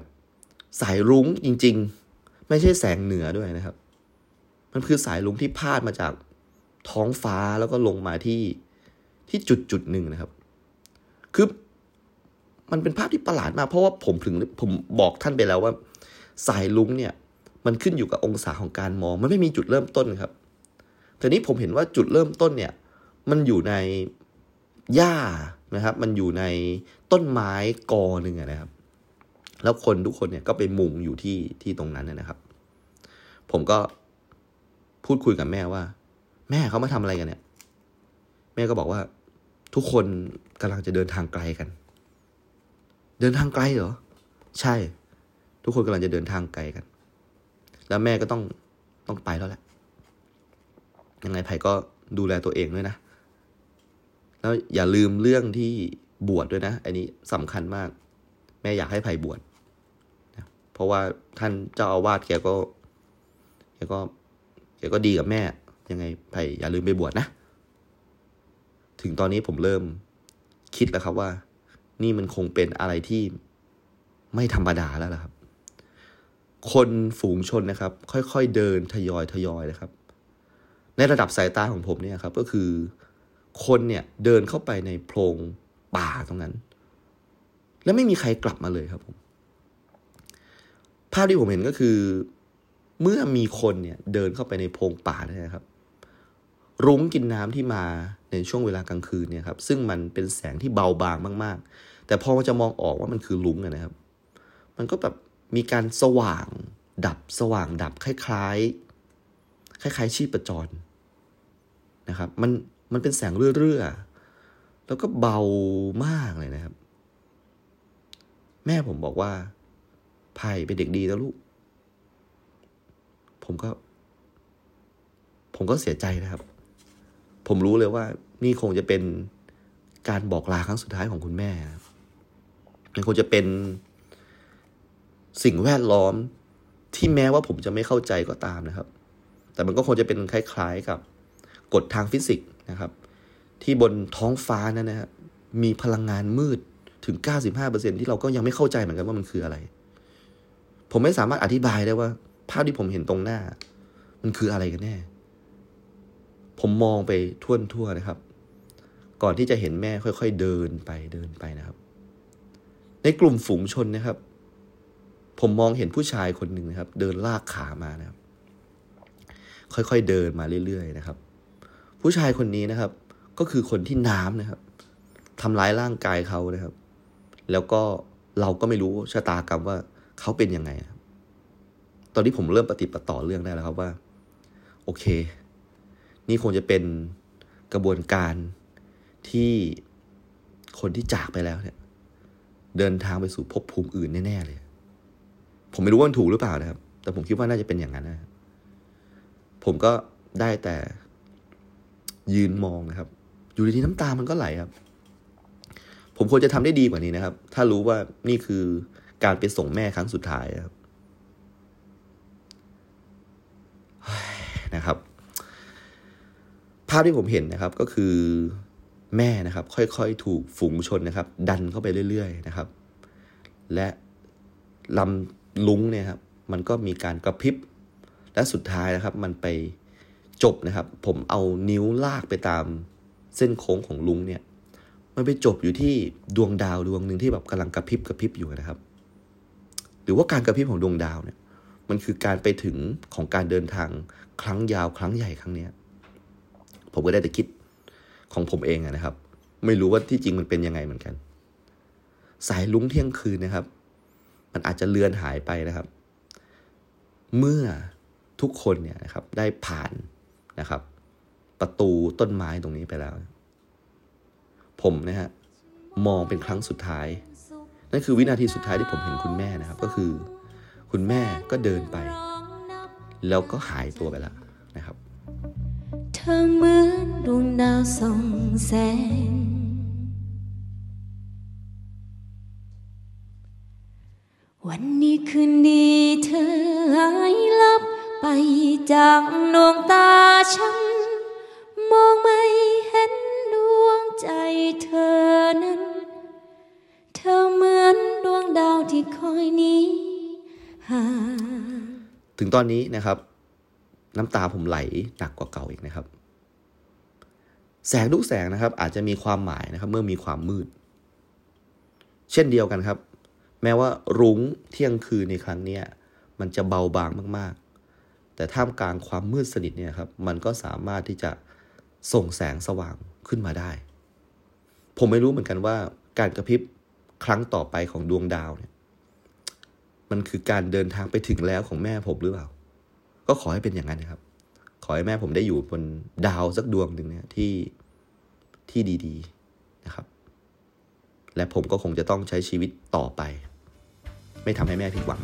สายรุ้งจริง ๆ ไม่ใช่แสงเหนือด้วยนะครับ มันคือสายรุ้งที่พาดมาจากท้องฟ้าแล้วก็ลงมาที่ที่จุดจุดหนึ่งนะครับ คือมันเป็นภาพที่ประหลาดมาก เพราะว่าผมถึงผมบอกท่านไปแล้วว่า สายลุ้งเนี่ยมันขึ้นอยู่กับองศาของการมอง มันไม่มีจุดเริ่มต้นครับ แต่นี้ผมเห็นว่าจุดเริ่มต้นเนี่ยมันอยู่ในหญ้านะครับ มันอยู่ในต้นไม้กอหนึ่งนะครับ แล้วคนทุกคนเนี่ยก็ไปมุงอยู่ที่ที่ตรงนั้นนะครับ ผมก็พูดคุยกับแม่ว่า แม่เขามาทำอะไรกันเนี่ย แม่ก็บอกว่า ทุกคนกำลังจะเดินทางไกลกัน เดินทางไกลเหรอ ใช่ ทุกคนกำลังจะเดินทางไกลกัน แล้วแม่ก็ต้องต้องไปแล้วแหละ ยังไงไผ่ก็ดูแลตัวเองด้วยนะ แล้วอย่าลืมเรื่องที่บวชดด้วยนะ อันนี้สำคัญมาก แม่อยากให้ไผ่บวชนะเพราะว่าท่านเจ้าอาวาสแกก็แกก็แกก็ดีกับแม่ ยังไงไผ่อย่าลืมไปบวชนะ ถึงตอนนี้ผมเริ่มคิดแล้วครับว่า นี่มันคงเป็นอะไรที่ไม่ธรรมดาแล้วล่ะครับ คนฝูงชนนะครับ ค่อยๆเดินทยอยทยอยนะครับ ในระดับสายตาของผมเนี่ยครับก็คือคนเนี่ยเดินเข้าไปในโพรงป่าตรงนั้น แล้วไม่มีใครกลับมาเลยครับผมภาพที่ผมเห็นก็คือ เมื่อมีคนเนี่ยเดินเข้าไปในโพรงป่าเนี่ยนะครับ รุ้งกินน้ำที่มาในช่วงเวลากลางคืนเนี่ยครับซึ่งมันเป็นแสงที่เบาบางมาก ๆ แต่พอมันจะมองออกว่ามันคือรุ้งนะครับ มันก็แบบ มีการสว่างดับสว่างดับคล้ายๆ คล้ายๆ ชีพจรนะครับ มันมันเป็นแสงเรื่อๆ แล้วก็เบามากเลยนะครับ แม่ผมบอกว่าไผ่เป็นเด็กดีนะลูก ผมก็ ผมก็เสียใจนะครับ ผมรู้เลยว่า นี่คงจะเป็นการบอกลาครั้งสุดท้ายของคุณแม่ มันคงจะเป็น สิ่งแวดล้อมที่แม้ว่าผมจะไม่เข้าใจก็ตามนะครับ แต่มันก็คงจะเป็นคล้ายๆกับกฎทางฟิสิกส์นะครับ ที่บนท้องฟ้านั้นนะฮะมีพลังงานมืดถึง 95%ที่เราก็ยังไม่เข้าใจเหมือนกันว่ามันคืออะไร ผมไม่สามารถอธิบายได้ว่า ภาพที่ผมเห็นตรงหน้า มันคืออะไรกันแน่ ผมมองไปทั่วทั่วนะครับ ก่อนที่จะเห็นแม่ค่อย ๆ เดินไปเดินไปนะครับ ในกลุ่มฝูงชนนะครับ ผมมองเห็นผู้ชายคนหนึ่งนะครับ เดินลากขามานะครับ ค่อยๆเดินมาเรื่อยๆนะครับ ผู้ชายคนนี้นะครับ ก็คือคนที่น้ำนะครับทำร้ายร่างกายเขานะครับ แล้วก็เราก็ไม่รู้ชะตากรรมว่าเขาเป็นยังไงตอนนี้ผมเริ่มปฏิปต่อเรื่องได้แล้วครับว่า โอเค นี่คงจะเป็นกระบวนการที่คนที่จากไปแล้วเนี่ย เดินทางไปสู่ภพภูมิอื่นแน่ ๆ เลย ผมไม่รู้ว่ามันถูกหรือเปล่านะครับ แต่ผมคิดว่าน่าจะเป็นอย่างนั้นนะผมก็ได้แต่ยืนมองนะครับ อยู่ดีๆน้ำตามันก็ไหลครับ ผมควรจะทำได้ดีกว่านี้นะครับ ถ้ารู้ว่านี่คือการไปส่งแม่ครั้งสุดท้ายครับนะครับ ภาพที่ผมเห็นนะครับก็คือแม่นะครับ ค่อยๆ ถูกฝูงชนนะครับ ดันเข้าไปเรื่อย ๆ นะครับ และลำ ลุงเนี่ยครับมันก็มีการกระพริบและสุดท้ายนะครับ มันไปจบนะครับ ผมเอานิ้วลากไปตามเส้นโค้งของลุงเนี่ย มันไปจบอยู่ที่ดวงดาวดวงหนึ่งที่แบบกำลังกระพริบกระพริบอยู่นะครับ หรือว่าการกระพริบของดวงดาวเนี่ย มันคือการไปถึงของการเดินทางครั้งยาวครั้งใหญ่ครั้งเนี้ย ผมก็ได้แต่คิดของผมเองนะครับ ไม่รู้ว่าที่จริงมันเป็นยังไงเหมือนกัน สายลุ้งเที่ยงคืนนะครับ มันอาจจะเลือนหายไปนะครับ เมื่อทุกคนเนี่ยนะครับได้ผ่านนะครับ ประตูต้นไม้ตรงนี้ไปแล้ว ผมนะฮะมองเป็นครั้งสุดท้าย นั่นคือวินาทีสุดท้ายที่ผมเห็นคุณแม่นะครับ ก็คือ คุณแม่ก็เดินไป แล้วก็หายตัวไปแล้วนะครับ เธอเหมือนดวงดาวส่องแสง วันนี้คืนดีเธอหายลับไปจากดวงตาฉัน มองไม่เห็นดวงใจเธอนั้น เธอเหมือนดวงดาวที่คอยนี้หาถึงตอนนี้นะครับ น้ำตาผมไหลหนักกว่าเก่าอีกนะครับ แสงทุกแสงนะครับ อาจจะมีความหมายนะครับ เมื่อมีความมืด เช่นเดียวกันครับ ม้ว่ารุ้งเที่ยงคืนในครั้งนี้มันจะเบาบางมาก ๆ แต่ท่ามกลางความมืดสนิทเนี่ยครับ มันก็สามารถที่จะส่งแสงสว่างขึ้นมาได้ ผมไม่รู้เหมือนกันว่าการกระพริบครั้งต่อไปของดวงดาวเนี่ย มันคือการเดินทางไปถึงแล้วของแม่ผมหรือเปล่า ก็ขอให้เป็นอย่างนั้นนะครับ ขอให้แม่ผมได้อยู่บนดาวสักดวงหนึ่งเนี่ยที่ที่ดี ๆ นะครับ และผมก็คงจะต้องใช้ชีวิตต่อไป ไม่ทำให้แม่ผิดหวัง